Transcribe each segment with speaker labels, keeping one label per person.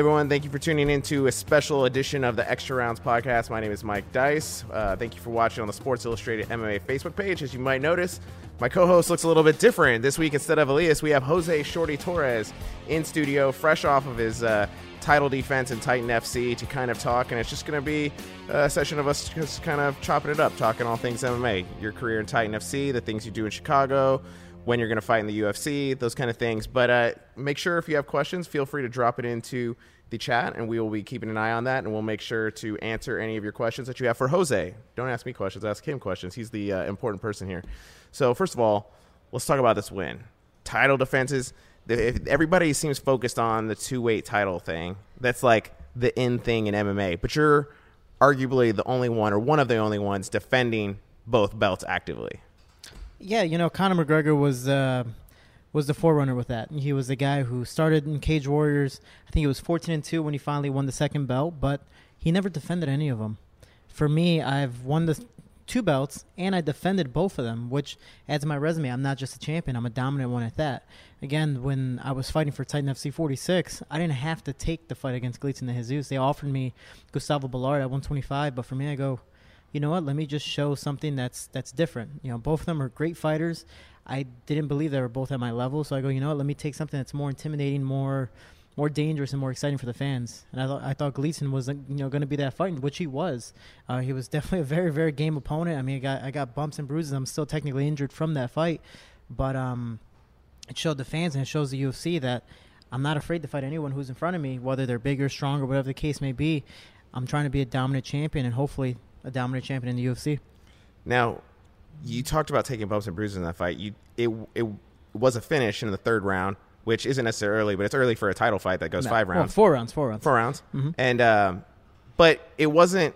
Speaker 1: Everyone. Thank you for tuning in to a special edition of the Extra Rounds podcast. My name is Mike Dice. Uh, thank you for watching on the Sports Illustrated MMA Facebook page. As you might notice, my co host looks a little bit different. This week, instead of Elias, we have Jose Shorty Torres in studio, fresh off of his uh, title defense in Titan FC to kind of talk. And it's just going to be a session of us just kind of chopping it up, talking all things MMA, your career in Titan FC, the things you do in Chicago when you're going to fight in the UFC, those kind of things. But uh, make sure if you have questions, feel free to drop it into the chat, and we will be keeping an eye on that, and we'll make sure to answer any of your questions that you have for Jose. Don't ask me questions, ask him questions. He's the uh, important person here. So, first of all, let's talk about this win. Title defenses. If everybody seems focused on the two weight title thing. That's like the end thing in MMA, but you're arguably the only one, or one of the only ones, defending both belts actively.
Speaker 2: Yeah, you know, Conor McGregor was uh, was the forerunner with that. He was the guy who started in Cage Warriors. I think it was 14 and 2 when he finally won the second belt, but he never defended any of them. For me, I've won the two belts and I defended both of them, which adds to my resume. I'm not just a champion, I'm a dominant one at that. Again, when I was fighting for Titan FC 46, I didn't have to take the fight against Gleison and Jesus. They offered me Gustavo Balart at 125, but for me, I go, you know what? Let me just show something that's that's different. You know, both of them are great fighters. I didn't believe they were both at my level, so I go, you know what? Let me take something that's more intimidating, more more dangerous, and more exciting for the fans. And I thought I thought Gleison was you know going to be that fight, which he was. Uh, he was definitely a very very game opponent. I mean, I got I got bumps and bruises. I'm still technically injured from that fight, but um, it showed the fans and it shows the UFC that I'm not afraid to fight anyone who's in front of me, whether they're bigger, stronger, whatever the case may be. I'm trying to be a dominant champion, and hopefully a dominant champion in the UFC.
Speaker 1: Now, you talked about taking bumps and bruises in that fight. You it it was a finish in the third round, which isn't necessarily early, but it's early for a title fight that goes
Speaker 2: No,
Speaker 1: five
Speaker 2: well,
Speaker 1: rounds.
Speaker 2: four rounds, four rounds.
Speaker 1: Four rounds.
Speaker 2: Mhm.
Speaker 1: And um, but it wasn't.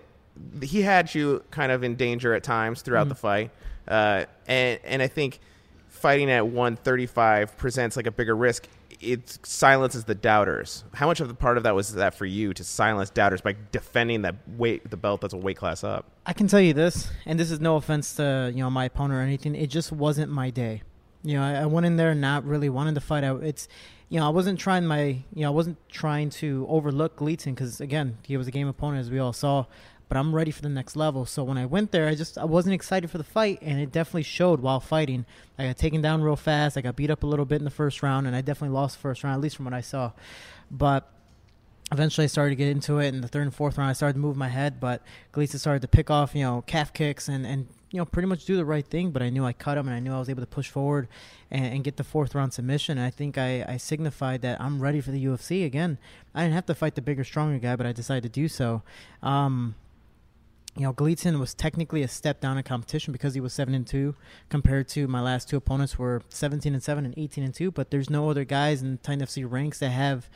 Speaker 1: He had you kind of in danger at times throughout
Speaker 2: Mm-hmm.
Speaker 1: the fight, uh, and and I think fighting at 135 presents like a bigger risk. It silences the doubters. How much of the part of that was that for you to silence doubters by defending that weight, the belt that's a weight class up?
Speaker 2: I can tell you this, and this is no offense to you know my opponent or anything. It just wasn't my day. You know, I, I went in there not really wanting to fight. I, it's, you know, I wasn't trying my, you know, I wasn't trying to overlook Gleison because again, he was a game opponent as we all saw. But I'm ready for the next level. So when I went there, I just I wasn't excited for the fight, and it definitely showed while fighting. I got taken down real fast. I got beat up a little bit in the first round, and I definitely lost the first round, at least from what I saw. But eventually I started to get into it in the third and fourth round. I started to move my head, but Gleison started to pick off, you know, calf kicks and, and you know, pretty much do the right thing. But I knew I cut him and I knew I was able to push forward and, and get the fourth round submission. And I think I, I signified that I'm ready for the UFC. Again, I didn't have to fight the bigger, stronger guy, but I decided to do so. Um, you know, Gleison was technically a step down in competition because he was seven and two, compared to my last two opponents were seventeen and seven and eighteen and two. But there's no other guys in Titan FC ranks that have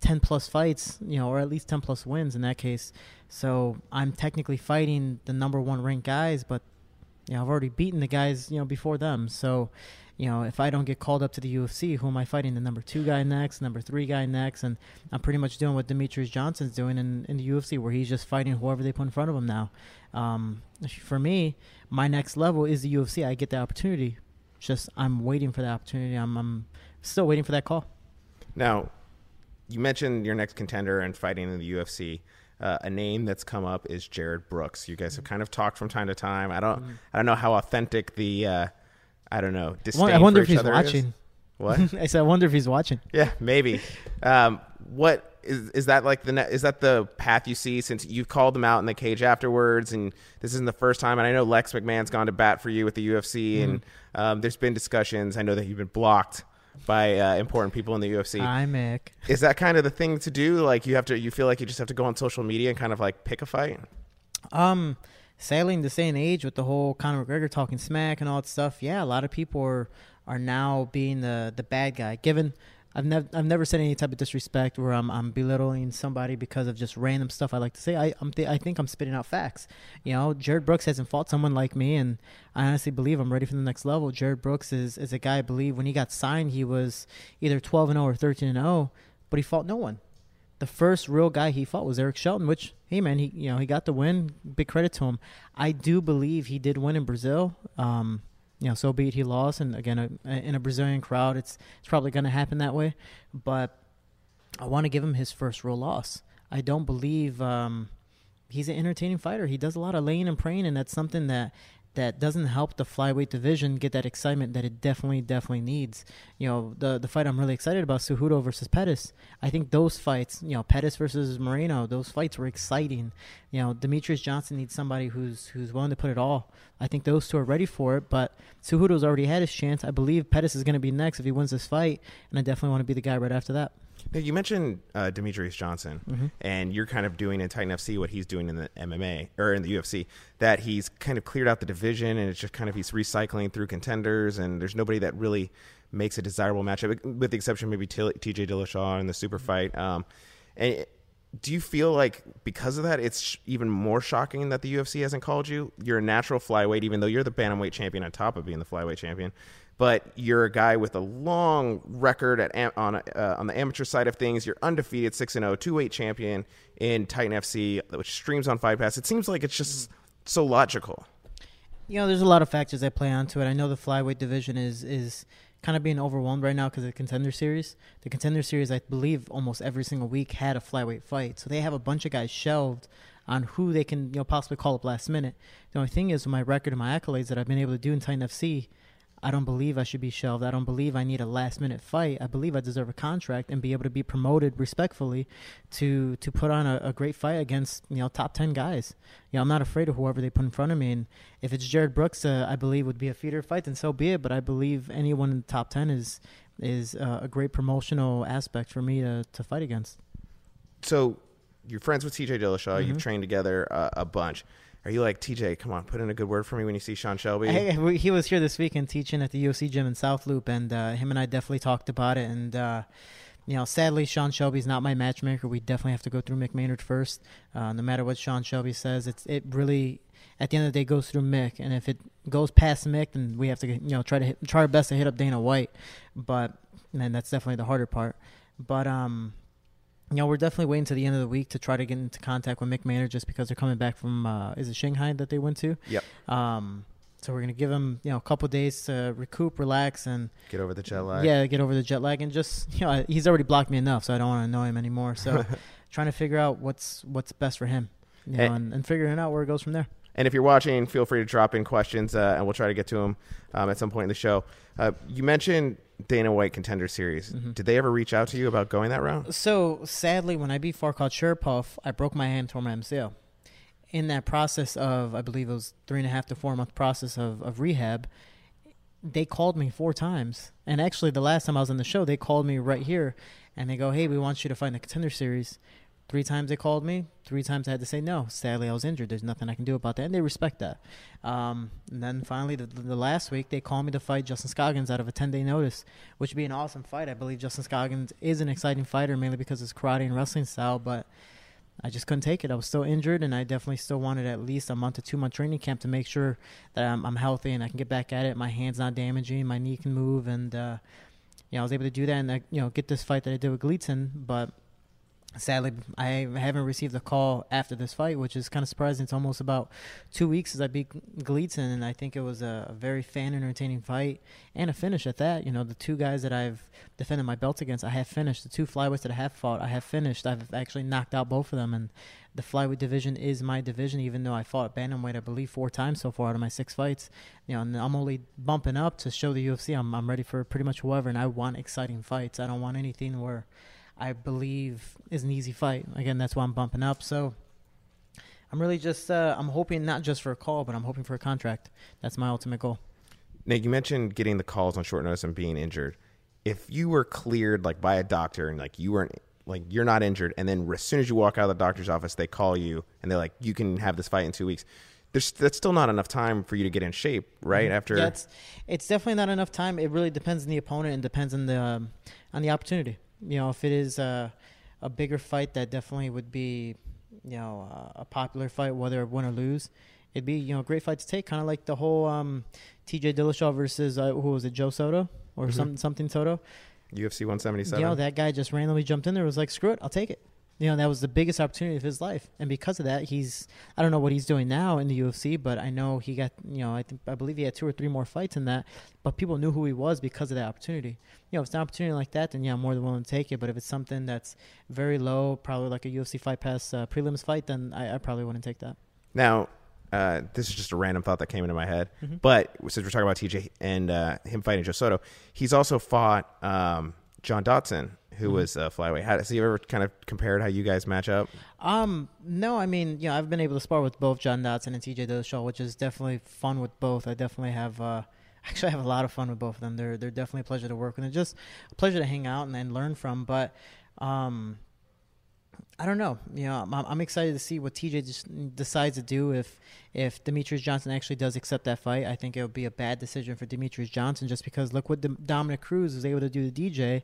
Speaker 2: ten plus fights, you know, or at least ten plus wins in that case. So I'm technically fighting the number one ranked guys, but you know, I've already beaten the guys, you know, before them. So, you know, if I don't get called up to the UFC, who am I fighting? The number two guy next, number three guy next, and I'm pretty much doing what Demetrious Johnson's doing in, in the UFC, where he's just fighting whoever they put in front of him now. Um, for me, my next level is the UFC. I get the opportunity. Just I'm waiting for the opportunity. I'm, I'm still waiting for that call.
Speaker 1: Now, you mentioned your next contender and fighting in the UFC. Uh, a name that's come up is Jarred Brooks. You guys have kind of talked from time to time. I don't, I don't know how authentic the, uh, I don't know, disdain
Speaker 2: I wonder if he's
Speaker 1: other is.
Speaker 2: watching.
Speaker 1: What?
Speaker 2: I said, I wonder if he's watching.
Speaker 1: yeah, maybe. Um, what is is that like the ne- is that the path you see since you've called them out in the cage afterwards, and this isn't the first time. And I know Lex McMahon's gone to bat for you with the UFC, and
Speaker 2: Mm-hmm.
Speaker 1: um, there's been discussions. I know that you've been blocked by uh, important people in the UFC.
Speaker 2: Hi, Mick.
Speaker 1: Is that kind of the thing to do? Like you have to, you feel like you just have to go on social media and kind of like pick a fight.
Speaker 2: Um, sailing the same age with the whole Conor McGregor talking smack and all that stuff. Yeah, a lot of people are are now being the the bad guy. Given I've never I've never said any type of disrespect where I'm I'm belittling somebody because of just random stuff I like to say. I I'm th- I think I'm spitting out facts. You know, Jarred Brooks hasn't fought someone like me, and I honestly believe I'm ready for the next level. Jarred Brooks is is a guy I believe when he got signed he was either 12 and 0 or 13 and 0, but he fought no one the first real guy he fought was Eric Shelton, which hey man, he you know he got the win. Big credit to him. I do believe he did win in Brazil. Um, you know, so be it he lost, and again, a, in a Brazilian crowd, it's it's probably going to happen that way. But I want to give him his first real loss. I don't believe um, he's an entertaining fighter. He does a lot of laying and praying, and that's something that that doesn't help the flyweight division get that excitement that it definitely definitely needs. You know, the the fight I'm really excited about, Cejudo versus Pettis. I think those fights, you know, Pettis versus Moreno, those fights were exciting. You know, Demetrious Johnson needs somebody who's who's willing to put it all. I think those two are ready for it, but Cejudo's already had his chance. I believe Pettis is going to be next if he wins this fight, and I definitely want to be the guy right after that.
Speaker 1: Now, you mentioned uh, Demetrious Johnson,
Speaker 2: Mm-hmm.
Speaker 1: and you're kind of doing in Titan FC what he's doing in the MMA or in the UFC. That he's kind of cleared out the division, and it's just kind of he's recycling through contenders, and there's nobody that really makes a desirable matchup, with the exception maybe T.J. Dillashaw in the super fight. Um, and do you feel like because of that, it's sh- even more shocking that the UFC hasn't called you? You're a natural flyweight, even though you're the bantamweight champion on top of being the flyweight champion. But you're a guy with a long record at on uh, on the amateur side of things. You're undefeated, six and zero, two weight champion in Titan FC, which streams on Fight Pass. It seems like it's just so logical.
Speaker 2: You know, there's a lot of factors that play onto it. I know the flyweight division is is kind of being overwhelmed right now because of the contender series. The contender series, I believe, almost every single week had a flyweight fight, so they have a bunch of guys shelved on who they can you know possibly call up last minute. The only thing is, with my record and my accolades that I've been able to do in Titan FC, I don't believe I should be shelved. I don't believe I need a last minute fight. I believe I deserve a contract and be able to be promoted respectfully to to put on a, a great fight against you know top ten guys. You know, I'm not afraid of whoever they put in front of me. And if it's Jarred Brooks, uh, I believe would be a feeder fight, then so be it. But I believe anyone in the top ten is is uh, a great promotional aspect for me to to fight against.
Speaker 1: So you're friends with TJ Dillashaw. You've
Speaker 2: Mhm.
Speaker 1: trained together uh, a bunch. Are you like TJ? Come on, put in a good word for me when you see Sean Shelby.
Speaker 2: Hey, he was here this weekend teaching at the UFC gym in South Loop, and uh, him and I definitely talked about it. And uh, you know, sadly, Sean Shelby's not my matchmaker. We definitely have to go through Mick Maynard first. Uh, no matter what Sean Shelby says, it's it really at the end of the day goes through Mick, and if it goes past Mick, then we have to you know try to hit, try our best to hit up Dana White. But and that's definitely the harder part. But um, you know, we're definitely waiting to the end of the week to try to get into contact with Mick Maynard just because they're coming back from uh, is it Shanghai that they went to?
Speaker 1: Yep.
Speaker 2: Um, so we're gonna give him you know a couple days to recoup, relax, and
Speaker 1: Get over the jet lag.
Speaker 2: yeah, get over the jet lag and just you know he's already blocked me enough, so I don't want to annoy him anymore. So trying to figure out what's what's best for him, you know,
Speaker 1: Hey.
Speaker 2: and, and figuring out where it goes from there.
Speaker 1: And if you're watching, feel free to drop in questions, uh, and we'll try to get to them um, at some point in the show. Uh, you mentioned Dana White Contender Series.
Speaker 2: Mhm.
Speaker 1: Did they ever reach out to you about going that route?
Speaker 2: So sadly, when I beat Farkhad Sharipov, I broke my hand, tore my MCL. In that process of, I believe it was three and a half to four month process of, of rehab, they called me four times. And actually, the last time I was on the show, they called me right here, and they go, "Hey, we want you to find the Contender Series." Three times they called me. Three times I had to say no. Sadly, I was injured. There's nothing I can do about that, and they respect that. Um, and then finally, the, the last week, they called me to fight Justin Scoggins out of a 10 day notice, which would be an awesome fight. I believe Justin Scoggins is an exciting fighter, mainly because of his karate and wrestling style, but I just couldn't take it. I was still injured, and I definitely still wanted at least a month to two month training camp to make sure that I'm, I'm healthy and I can get back at it. My hand's not damaging, my knee can move, and uh, yeah, I was able to do that and uh, you know get this fight that I did with Gleison, but sadly I haven't received a call after this fight, which is kind of surprising. It's almost about two weeks since I beat Gleison, and I think it was a, very fan entertaining fight and a finish at that. You know, the two guys that I've defended my belt against, I have finished. The two flyweights that I have fought, I have finished. I've actually knocked out both of them, and the flyweight division is my division. Even though I fought bantamweight, I believe four times so far out of my six fights. You know, and I'm only bumping up to show the UFC I'm I'm ready for pretty much whoever, and I want exciting fights. I don't want anything where I believe is an easy fight. Again, that's why I'm bumping up. So I'm really just uh, I'm hoping not just for a call, but I'm hoping for a contract. That's my ultimate goal.
Speaker 1: Nick, you mentioned getting the calls on short notice and being injured. If you were cleared like by a doctor and like you weren't like you're not injured, and then as soon as you walk out of the doctor's office, they call you and they're like, you can have this fight in two weeks. There's that's still not enough time for you to get in shape, right? After
Speaker 2: Yeah, it's, it's definitely not enough time. It really depends on the opponent and depends on the um, on the opportunity. You know, if it is a, a bigger fight, that definitely would be you know a popular fight, whether win or lose. It'd be you know a great fight to take, kind of like the whole um, T.J. Dillashaw versus uh, who was it, Joe Soto or
Speaker 1: Mhm.
Speaker 2: some something Soto.
Speaker 1: UFC 177.
Speaker 2: You know, that guy just randomly jumped in there. Was like, screw it, I'll take it. You know that was the biggest opportunity of his life, and because of that, he's I don't know what he's doing now in the UFC, but I know he got you know I think I believe he had two or three more fights in that, but people knew who he was because of that opportunity. You know, if it's an opportunity like that, then yeah, I'm more than willing to take it. But if it's something that's very low, probably like a UFC fight pass uh, prelims fight, then I, I probably wouldn't take that.
Speaker 1: Now, uh, this is just a random thought that came into my head.
Speaker 2: Mm-hmm.
Speaker 1: But since we're talking about TJ and uh, him fighting Joe Soto, he's also fought um, John Dodson, who
Speaker 2: Mhm.
Speaker 1: was uh, flyweight. How, has he ever kind of compared how you guys match up?
Speaker 2: Um, no, I mean, you know, I've been able to spar with both John Dodson and TJ Dillashaw, which is definitely fun with both. I definitely have, uh, actually, I have a lot of fun with both of them. They're they're definitely a pleasure to work with, and just a pleasure to hang out and, and learn from. But, um, I don't know. You know, I'm, I'm excited to see what TJ just decides to do if if Demetrious Johnson actually does accept that fight. I think it would be a bad decision for Demetrious Johnson just because look what Dom- Dominic Cruz was able to do to DJ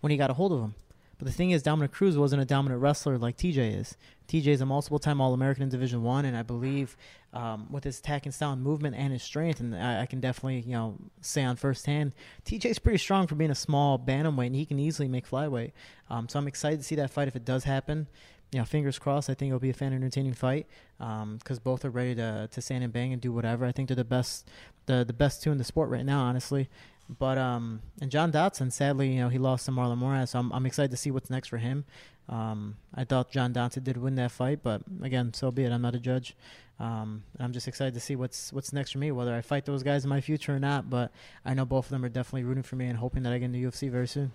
Speaker 2: when he got a hold of him. But the thing is, Dominic Cruz wasn't a dominant wrestler like TJ is. TJ is a multiple-time All-American in Division One, and I believe um, with his attacking style and movement and his strength, and I, I can definitely you know say on firsthand, TJ's pretty strong for being a small bantamweight, and he can easily make flyweight. Um, so I'm excited to see that fight if it does happen. You know, fingers crossed. I think it'll be a fan entertaining fight because both are ready to to stand and bang and do whatever. I think they're the best, the the best two in the sport right now, honestly. But um, and John Dodson, sadly, you know, he lost to Marlon Moraes. So I'm I'm excited to see what's next for him. Um, I thought John Dodson did win that fight, but again, so be it. I'm not a judge. Um, and I'm just excited to see what's what's next for me, whether I fight those guys in my future or not. But I know both of them are definitely rooting for me and hoping that I get in the UFC very soon.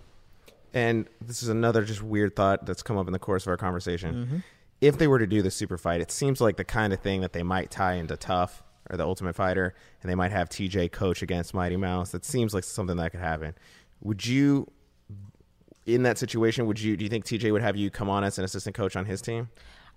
Speaker 1: And this is another just weird thought that's come up in the course of our conversation.
Speaker 2: Mm-hmm.
Speaker 1: If they were to do the super fight, it seems like the kind of thing that they might tie into Tough or the Ultimate Fighter, and they might have TJ coach against Mighty Mouse. That seems like something that could happen. Would you, in that situation, would you? Do you think TJ would have you come on as an assistant coach on his team?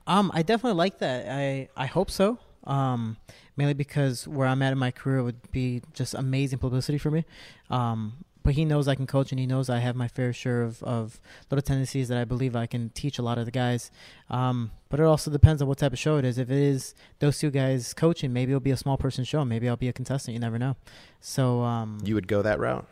Speaker 2: Um, I definitely like that. I I hope so. Um, mainly because where I'm at in my career would be just amazing publicity for me. Um, but he knows I can coach, and he knows I have my fair share of, of little tendencies that I believe I can teach a lot of the guys. Um, but it also depends on what type of show it is. If it is those two guys coaching, maybe it'll be a small person show. Maybe I'll be a contestant. You never know. So um,
Speaker 1: You would go that route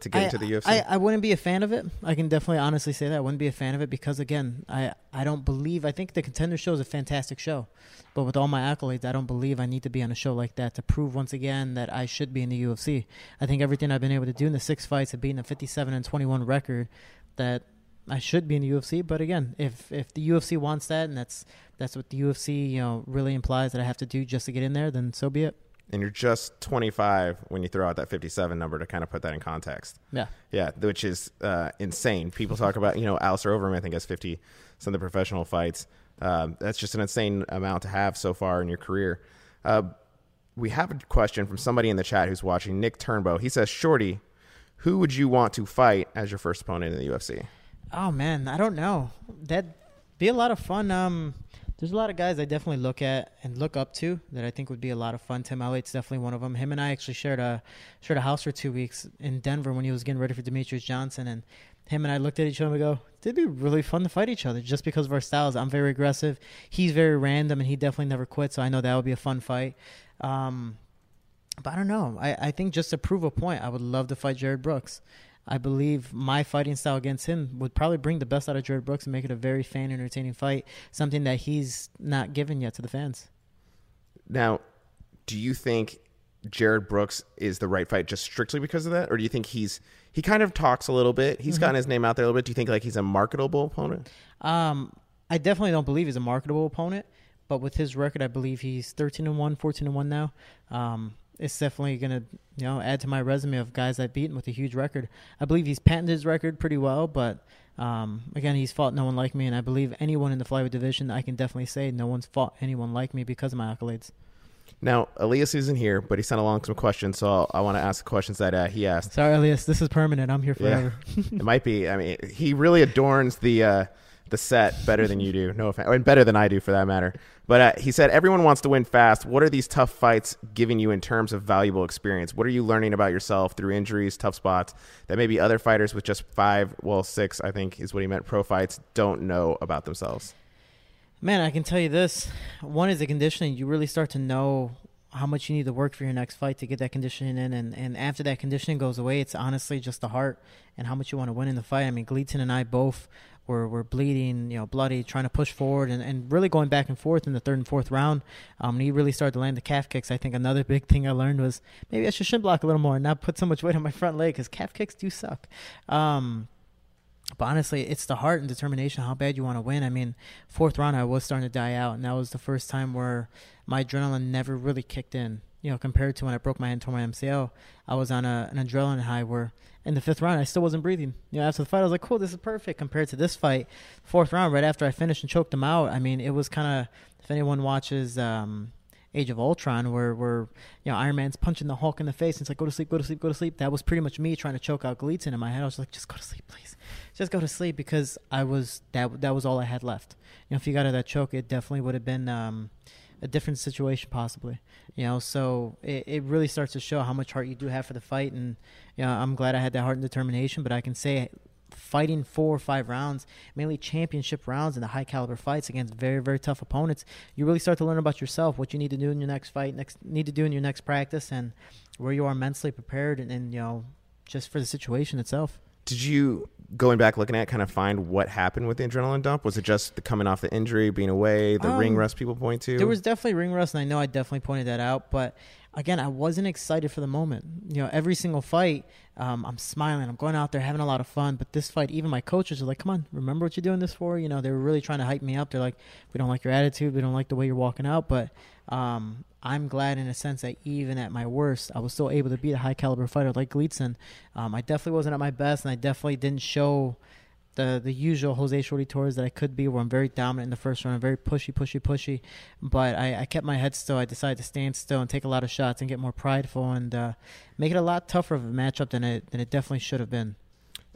Speaker 1: to get
Speaker 2: I,
Speaker 1: into the UFC.
Speaker 2: I, I wouldn't be a fan of it. I can definitely honestly say that I wouldn't be a fan of it because again, I, I don't believe I think the contender show is a fantastic show. But with all my accolades, I don't believe I need to be on a show like that to prove once again that I should be in the UFC. I think everything I've been able to do in the six fights of beating a 57 and 21 record that I should be in the UFC. But again, if if the UFC wants that and that's that's what the UFC you know really implies that I have to do just to get in there, then so be it.
Speaker 1: And you're just 25 when you throw out that 57 number to kind of put that in context.
Speaker 2: Yeah.
Speaker 1: Yeah, which is uh, insane. People talk about, you know, Alistair Overeem, I think, has 50 some of the professional fights. Um, that's just an insane amount to have so far in your career. Uh, we have a question from somebody in the chat who's watching, Nick Turnbow. He says, Shorty, who would you want to fight as your first opponent in the UFC?
Speaker 2: Oh man, I don't know. That'd be a lot of fun. Um, there's a lot of guys I definitely look at and look up to that I think would be a lot of fun. Tim Elliott's definitely one of them. Him and I actually shared a shared a house for two weeks in Denver when he was getting ready for Demetrious Johnson, and him and I looked at each other and we go, "It'd be really fun to fight each other just because of our styles." I'm very aggressive. He's very random, and he definitely never quits. So I know that would be a fun fight. Um, but I don't know. I, I think just to prove a point, I would love to fight Jarred Brooks. I believe my fighting style against him would probably bring the best out of Jarred Brooks and make it a very fan entertaining fight, something that he's not given yet to the fans.
Speaker 1: Now, do you think Jarred Brooks is the right fight just strictly because of that? Or do you think he's, he kind of talks a little bit. He's gotten his name out there a little bit. Do you think like he's a marketable opponent?
Speaker 2: Um, I definitely don't believe he's a marketable opponent, but with his record, I believe he's 13 and 1, 14 and 1 now. Um, it's definitely going to, you know, add to my resume of guys I've beaten with a huge record. I believe he's patented his record pretty well, but um, again, he's fought no one like me, and I believe anyone in the flyweight division, I can definitely say no one's fought anyone like me because of my accolades.
Speaker 1: Now, Elias isn't here, but he sent along some questions, so I want to ask the questions that uh, he asked.
Speaker 2: Sorry, Elias, this is permanent. I'm here
Speaker 1: Yeah.
Speaker 2: forever.
Speaker 1: it might be. I mean, he really adorns the uh, the set better than you do. No offense, and better than I do for that matter. But uh, he said everyone wants to win fast. What are these tough fights giving you in terms of valuable experience? What are you learning about yourself through injuries, tough spots that maybe other fighters with just five, well, six, I think is what he meant, pro fights don't know about themselves?
Speaker 2: Man, I can tell you this. One is the conditioning. You really start to know how much you need to work for your next fight to get that conditioning in. And, and after that conditioning goes away, it's honestly just the heart and how much you want to win in the fight. I mean, Gleison and I both were, were bleeding, you know, bloody, trying to push forward and, and really going back and forth in the third and fourth round. Um, he really started to land the calf kicks. I think another big thing I learned was maybe I should shin block a little more and not put so much weight on my front leg because calf kicks do suck. Um, but honestly, it's the heart and determination how bad you want to win. I mean, fourth round, I was starting to die out, and that was the first time where my adrenaline never really kicked in. You know, compared to when I broke my hand, tore my MCL, I was on a, an adrenaline high where in the fifth round I still wasn't breathing. You know, after the fight, I was like, "Cool, this is perfect." Compared to this fight, fourth round, right after I finished and choked him out, I mean, it was kind of. If anyone watches um, Age of Ultron, where where you know Iron Man's punching the Hulk in the face, and it's like, "Go to sleep, go to sleep, go to sleep." That was pretty much me trying to choke out Gleison in my head. I was like, "Just go to sleep, please." just go to sleep because I was that that was all I had left. You know, if you got out of that choke, it definitely would have been um, a different situation possibly. You know, so it, it really starts to show how much heart you do have for the fight, and you know, I'm glad I had that heart and determination. But I can say, fighting four or five rounds, mainly championship rounds in the high caliber fights against very very tough opponents, you really start to learn about yourself, what you need to do in your next fight, next need to do in your next practice, and where you are mentally prepared, and, and you know, just for the situation itself
Speaker 1: did you going back looking at kind of find what happened with the adrenaline dump? Was it just the coming off the injury, being away, the um, ring rust people point to?
Speaker 2: There was definitely ring rust, and I know I definitely pointed that out. But again, I wasn't excited for the moment. You know, every single fight, um, I'm smiling, I'm going out there having a lot of fun. But this fight, even my coaches are like, "Come on, remember what you're doing this for?" You know, they were really trying to hype me up. They're like, "We don't like your attitude, we don't like the way you're walking out." But um, I'm glad in a sense that even at my worst, I was still able to beat a high caliber fighter like Gleison. Um, I definitely wasn't at my best, and I definitely didn't show the the usual Jose Shorty Torres that I could be, where I'm very dominant in the first round, I'm very pushy, pushy, pushy. But I, I, kept my head still. I decided to stand still and take a lot of shots and get more prideful and uh, make it a lot tougher of a matchup than it than it definitely should have been.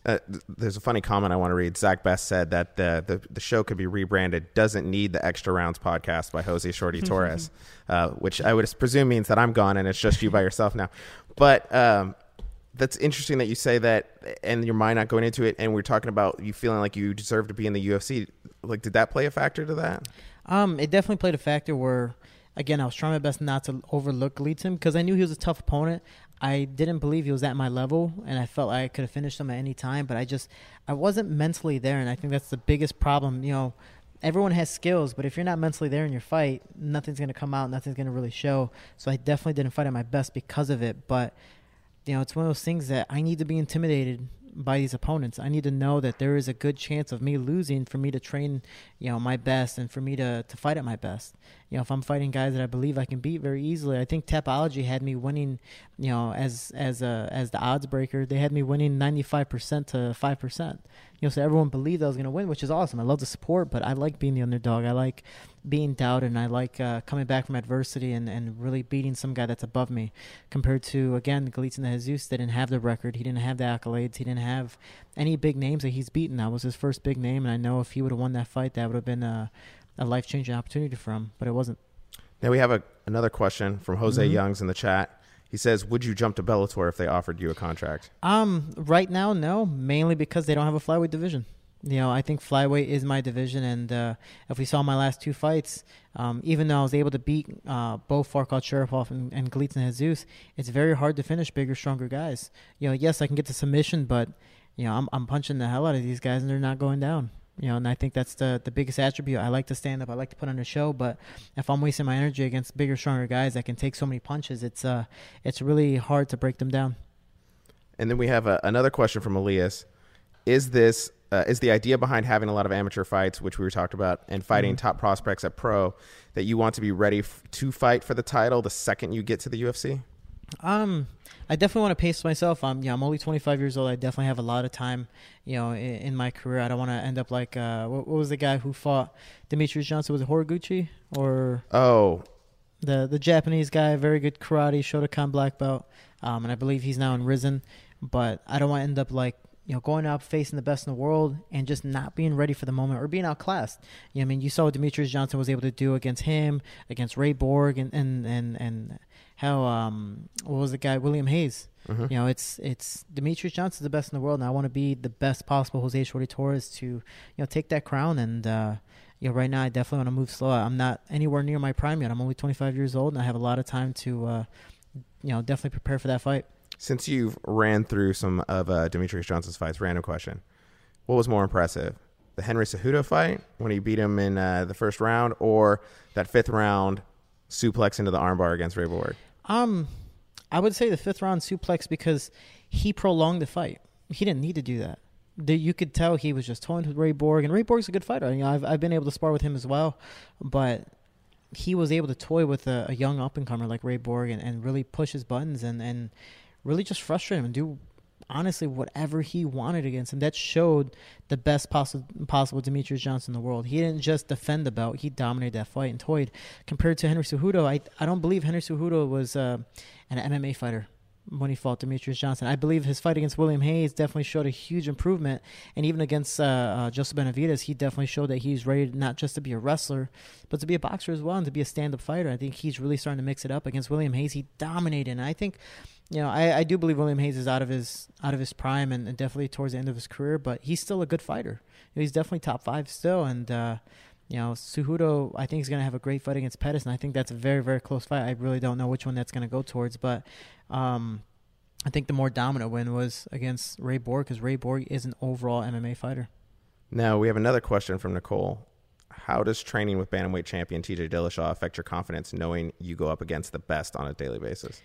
Speaker 1: Uh, there's a funny comment I want to read. Zach Best said that the, the, the show could be rebranded "Doesn't Need the Extra Rounds" podcast by Jose Shorty Torres, uh, which I would presume means that I'm gone and it's just you by yourself now. But um, that's interesting that you say that, and your mind not going into it. And we're talking about you feeling like you deserve to be in the UFC. Like, did that play a factor to that?
Speaker 2: Um, it definitely played a factor where again, I was trying my best not to overlook Gleison because I knew he was a tough opponent. I didn't believe he was at my level, and I felt like I could have finished him at any time. But I just I wasn't mentally there, and I think that's the biggest problem. You know, everyone has skills, but if you're not mentally there in your fight, nothing's gonna come out, nothing's gonna really show. So I definitely didn't fight at my best because of it. But you know, it's one of those things that I need to be intimidated by these opponents. I need to know that there is a good chance of me losing for me to train, you know, my best and for me to, to fight at my best. You know, if I'm fighting guys that I believe I can beat very easily, I think Tapology had me winning, you know, as as a as the odds breaker, they had me winning 95% to 5%. You know, so everyone believed I was going to win, which is awesome. I love the support, but I like being the underdog. I like being doubted, and I like uh, coming back from adversity and, and really beating some guy that's above me. Compared to again, Gleison Jesus, they didn't have the record, he didn't have the accolades, he didn't have any big names that he's beaten. That was his first big name, and I know if he would have won that fight, that would have been a, a life changing opportunity for him, but it wasn't.
Speaker 1: Now we have a, another question from Jose mm-hmm. Youngs in the chat. He says, "Would you jump to Bellator if they offered you a contract?"
Speaker 2: Um, right now, no. Mainly because they don't have a flyweight division. You know, I think flyweight is my division, and uh, if we saw my last two fights, um, even though I was able to beat uh, both Farkhad Sharipov and, and Gleison Jesus, it's very hard to finish bigger, stronger guys. You know, yes, I can get the submission, but you know, I'm I'm punching the hell out of these guys, and they're not going down. You know, and I think that's the the biggest attribute. I like to stand up. I like to put on a show, but if I'm wasting my energy against bigger, stronger guys that can take so many punches, it's uh, it's really hard to break them down.
Speaker 1: And then we have a, another question from Elias: Is this uh, is the idea behind having a lot of amateur fights, which we were talked about, and fighting mm-hmm. top prospects at pro, that you want to be ready f- to fight for the title the second you get to the UFC?
Speaker 2: Um, I definitely want to pace myself. I'm, yeah, I'm only 25 years old. I definitely have a lot of time, you know, in, in my career. I don't want to end up like uh, what, what, was the guy who fought Demetrious Johnson? Was it Horiguchi or
Speaker 1: oh,
Speaker 2: the the Japanese guy, very good karate, Shotokan black belt, um, and I believe he's now in Rizin. But I don't want to end up like you know, going up facing the best in the world and just not being ready for the moment or being outclassed. You know, I mean, you saw what Demetrious Johnson was able to do against him, against Ray Borg, and and and, and how um what was the guy Wilson Reis. Mm-hmm. You know, it's it's Demetrious Johnson's the best in the world, and I want to be the best possible Jose Shorty Torres to you know take that crown. And uh, you know, right now I definitely want to move slow. I'm not anywhere near my prime yet. I'm only 25 years old, and I have a lot of time to uh, you know definitely prepare for that fight
Speaker 1: since you've ran through some of uh, Demetrious Johnson's fights, random question: What was more impressive, the Henry Cejudo fight when he beat him in uh, the first round, or that fifth round suplex into the armbar against Ray Borg?
Speaker 2: Um, I would say the fifth round suplex because he prolonged the fight. He didn't need to do that. The, you could tell he was just toying with Ray Borg, and Ray Borg's a good fighter. You know, I've I've been able to spar with him as well, but he was able to toy with a, a young up and comer like Ray Borg and, and really push his buttons and, and really just frustrate him and do honestly whatever he wanted against him. That showed the best possible possible Demetrious Johnson in the world. He didn't just defend the belt; he dominated that fight and toyed. Compared to Henry Cejudo, I I don't believe Henry Cejudo was uh, an MMA fighter when he fought Demetrious Johnson. I believe his fight against Wilson Reis definitely showed a huge improvement, and even against uh, uh, Joseph Benavidez, he definitely showed that he's ready not just to be a wrestler, but to be a boxer as well and to be a stand-up fighter. I think he's really starting to mix it up. Against Wilson Reis, he dominated, and I think. You know, I, I do believe Wilson Reis is out of his out of his prime and, and definitely towards the end of his career, but he's still a good fighter. he's definitely top five still, and uh, you know, Cejudo, I think is going to have a great fight against Pettis, and I think that's a very, very close fight. I really don't know which one that's going to go towards, but um, I think the more dominant win was against Ray Borg because Ray Borg is an overall MMA fighter.
Speaker 1: Now we have another question from Nicole. How does training with bantamweight champion TJ Dillashaw affect your confidence knowing you go up against the best on a daily basis?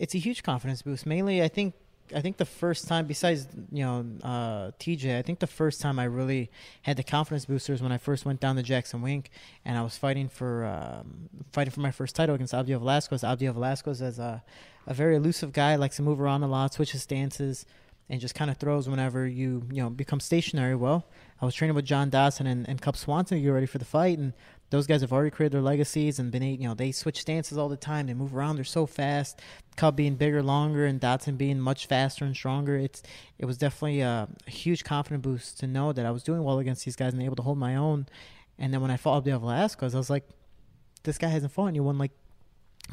Speaker 2: It's a huge confidence boost. Mainly, I think I think the first time, besides you know uh, TJ, I think the first time I really had the confidence boosters when I first went down to Jackson Wink, and I was fighting for um, fighting for my first title against Abdiel Velasquez. Abdiel Velasquez is a a very elusive guy, likes to move around a lot, switches stances, and just kind of throws whenever you you know become stationary. Well, I was training with John Dodson and, and Cub Swanson to get ready for the fight, and those guys have already created their legacies and been, you know, they switch stances all the time. They move around. They're so fast. Cub being bigger, longer, and Dodson being much faster and stronger. It's it was definitely a, huge confidence boost to know that I was doing well against these guys and able to hold my own. And then when I fought Abdiel Velasquez, I was like, this guy hasn't fought anyone like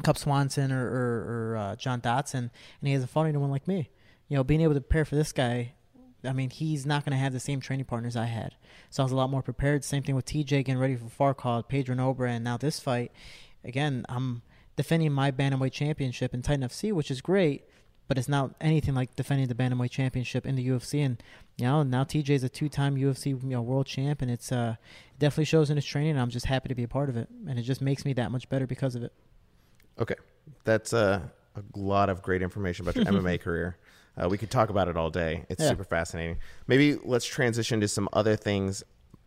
Speaker 2: Cub Swanson or, or, or uh, John Dodson, and he hasn't fought anyone like me. You know, being able to prepare for this guy I mean, he's not going to have the same training partners I had. So I was a lot more prepared. Same thing with TJ getting ready for Farkhad, Pedro Nobre, and now this fight. Again, I'm defending my bantamweight championship in Titan FC, which is great, but it's not anything like defending the bantamweight championship in the UFC. And you know, now TJ is a two-time UFC you know, world champ, and it's uh, it definitely shows in his training. And I'm just happy to be a part of it, and it just makes me that much better because of it.
Speaker 1: Okay, that's uh, a lot of great information about your MMA career. Uh, we could talk about it all day. It's yeah. super fascinating. Maybe let's transition to some other things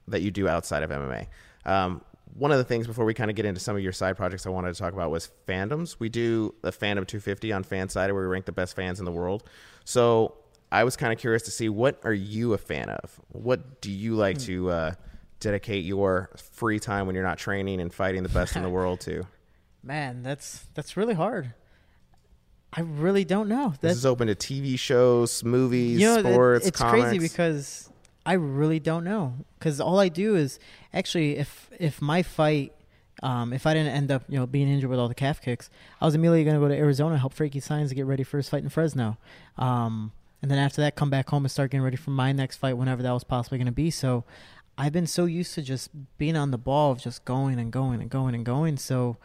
Speaker 1: that you do outside of MMA. Um, one of the things before we kind of get into some of your side projects I wanted to talk about was fandoms. We do the Fandom 250 on Fansided where we rank the best fans in the world. So I was kind of curious to see what are you a fan of? What do you like hmm. to uh, dedicate your free time when you're not training and fighting the best in the world to?
Speaker 2: Man, that's that's really hard. I really don't know.
Speaker 1: this is open to TV shows, movies, you know, sports.
Speaker 2: it's
Speaker 1: comics.
Speaker 2: crazy because I really don't know. Because all I do is actually, if if my fight, um, if I didn't end up, you know, being injured with all the calf kicks, I was immediately going to go to Arizona, help Frankie Saenz get ready for his fight in Fresno, um, and then after that, come back home and start getting ready for my next fight, whenever that was possibly going to be. So, I've been so used to just being on the ball, of just going and going and going and going. So,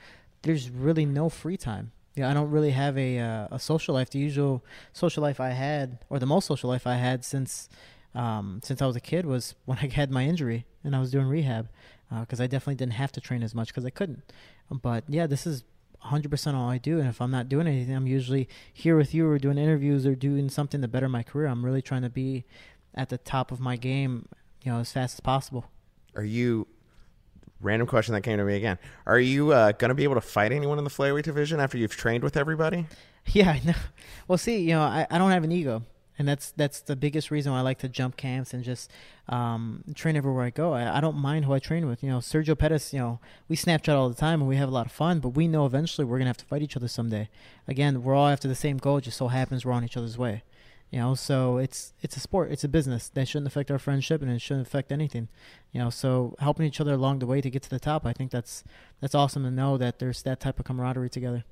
Speaker 2: there's really no free time. Yeah, I don't really have a uh, a social life. The usual social life I had, or the most social life I had since um, since I was a kid, was when I had my injury and I was doing rehab, because uh, I definitely didn't have to train as much because I couldn't. But yeah, this is 100% all I do. And if I'm not doing anything, I'm usually here with you or doing interviews or doing something to better my career. I'm really trying to be at the top of my game, you know, as fast as possible.
Speaker 1: Are you random question that came to me again. Are you uh, going to be able to fight anyone in the flyweight division after you've trained with everybody?
Speaker 2: Yeah, I know. Well, see, you know, I, I don't have an ego. And that's that's the biggest reason why I like to jump camps and just um, train everywhere I go. I, I don't mind who I train with. You know, Sergio Pettis. You know, we Snapchat all the time and we have a lot of fun. But we know eventually we're gonna have to fight each other someday. Again, we're all after the same goal. It just so happens we're on each other's way. You know, so it's it's a sport, it's a business that shouldn't affect our friendship and it shouldn't affect anything. You know, so helping each other along the way to get to the top, I think that's that's awesome to know that there's that type of camaraderie together.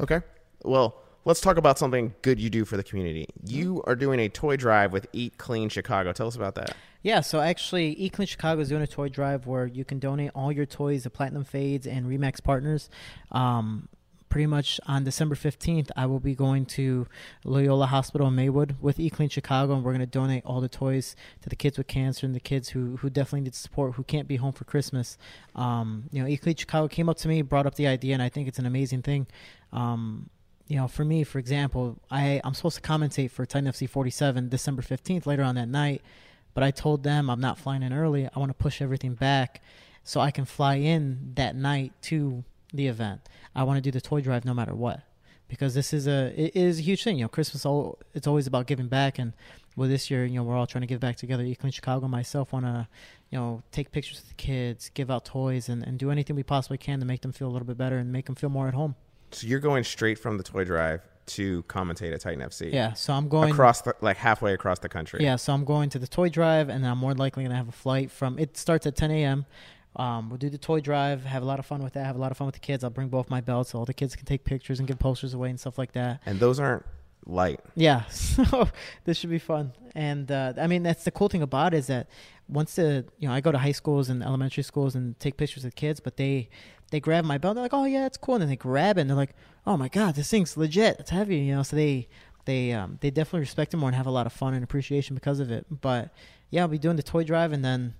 Speaker 1: Okay, well, let's talk about something good you do for the community. You are doing a toy drive with Eat Clean Chicago. Tell us about that.
Speaker 2: Yeah, so actually, Eat Clean Chicago is doing a toy drive where you can donate all your toys to Platinum Fades and Remax partners. Um, pretty much on December 15th, I will be going to Loyola Hospital in Maywood with Eat Clean Chicago, and we're going to donate all the toys to the kids with cancer and the kids who, who definitely need support, who can't be home for Christmas. Um, you know, Eat Clean Chicago came up to me, brought up the idea, and I think it's an amazing thing. Um, you know, for me, for example, I, I'm supposed to commentate for Titan FC 47 December 15th later on that night, but I told them I'm not flying in early. I want to push everything back so I can fly in that night to the event. I want to do the toy drive no matter what because this is a it is a huge thing. You know, Christmas all it's always about giving back, and well, this year, you know, we're all trying to give back together. Eat Clean Chicago, myself, want to, you know, take pictures with the kids, give out toys, and and do anything we possibly can to make them feel a little bit better and make them feel more at home.
Speaker 1: So you're going straight from the toy drive to commentate at Titan FC.
Speaker 2: Yeah, so I'm going
Speaker 1: across the like halfway across the country.
Speaker 2: Yeah, so I'm going to the toy drive, and I'm more likely going to have a flight from. It starts at 10 a.m. Um, we'll do the toy drive, have a lot of fun with that, have a lot of fun with the kids. I'll bring both my belts so all the kids can take pictures and give posters away and stuff like that.
Speaker 1: And those aren't light.
Speaker 2: Yeah, so this should be fun. And uh, I mean, that's the cool thing about it is that once the you know I go to high schools and elementary schools and take pictures of kids, but they they grab my belt. They're like, oh yeah, it's cool. And then they grab it and they're like, oh my god, this thing's legit. It's heavy. You know, so they they um, they definitely respect it more and have a lot of fun and appreciation because of it. But yeah, I'll be doing the toy drive and then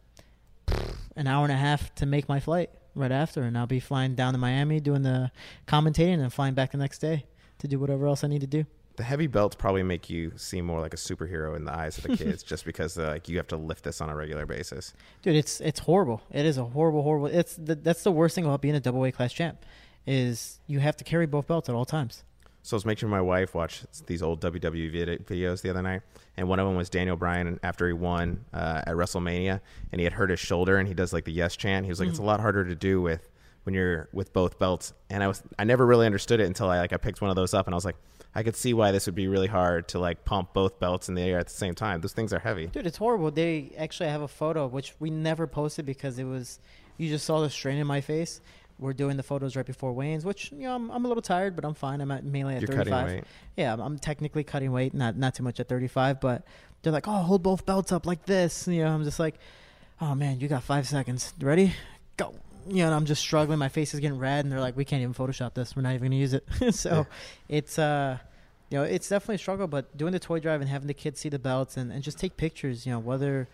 Speaker 2: an hour and a half to make my flight right after, and I'll be flying down to Miami doing the commentating and flying back the next day to do whatever else I need to do.
Speaker 1: The heavy belts probably make you seem more like a superhero in the eyes of the kids, just because uh, like you have to lift this on a regular basis.
Speaker 2: Dude, it's it's horrible. It is a horrible, horrible. It's the, that's the worst thing about being a double weight class champ, is you have to carry both belts at all times.
Speaker 1: So I was making my wife watch these old WWE videos the other night, and one of them was Daniel Bryan after he won uh, at WrestleMania, and he had hurt his shoulder, and he does like the yes chant. He was like, mm-hmm. "It's a lot harder to do with when you're with both belts." And I was I never really understood it until I like I picked one of those up, and I was like, I could see why this would be really hard to like pump both belts in the air at the same time. Those things are heavy,
Speaker 2: dude. It's horrible. They actually have a photo which we never posted because it was you just saw the strain in my face we're doing the photos right before weigh-ins, which you know I'm, I'm a little tired, but I'm fine. I'm at mainly at
Speaker 1: You're
Speaker 2: 35. Yeah, I'm, I'm, technically cutting weight, not not too much at 35, but they're like, oh, hold both belts up like this. You know, I'm just like, oh man, you got five seconds. Ready? Go. You know, and I'm just struggling. My face is getting red, and they're like, we can't even Photoshop this. We're not even gonna use it. so, yeah. it's uh, you know, it's definitely a struggle. But doing the toy drive and having the kids see the belts and, and just take pictures, you know, whether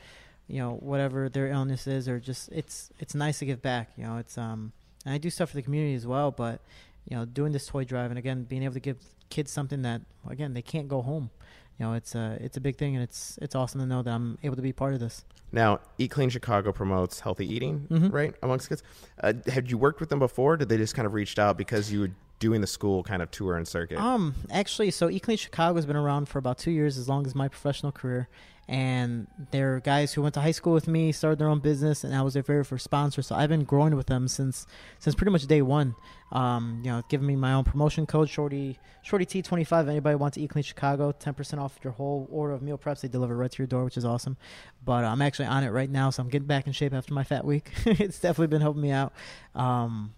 Speaker 2: you know whatever their illness is or just it's it's nice to give back. You know, it's um and I do stuff for the community as well. But you know, doing this toy drive and again being able to give kids something that again they can't go home. You know, it's a it's a big thing, and it's it's awesome to know that I'm able to be part of this.
Speaker 1: Now, Eat Clean Chicago promotes healthy eating, mm-hmm. right, amongst kids. Uh, had you worked with them before? Did they just kind of reached out because you were doing the school kind of tour and circuit?
Speaker 2: Um, actually, so Eat Clean Chicago has been around for about two years, as long as my professional career, and they're guys who went to high school with me, started their own business, and I was their very first sponsor. So I've been growing with them since since pretty much day one. Um, you know, giving me my own promotion code, Shorty Shorty T twenty five. Anybody wants to eat clean Chicago, ten percent off your whole order of meal preps. They deliver right to your door, which is awesome. But uh, I'm actually on it right now, so I'm getting back in shape after my fat week. it's definitely been helping me out. Um,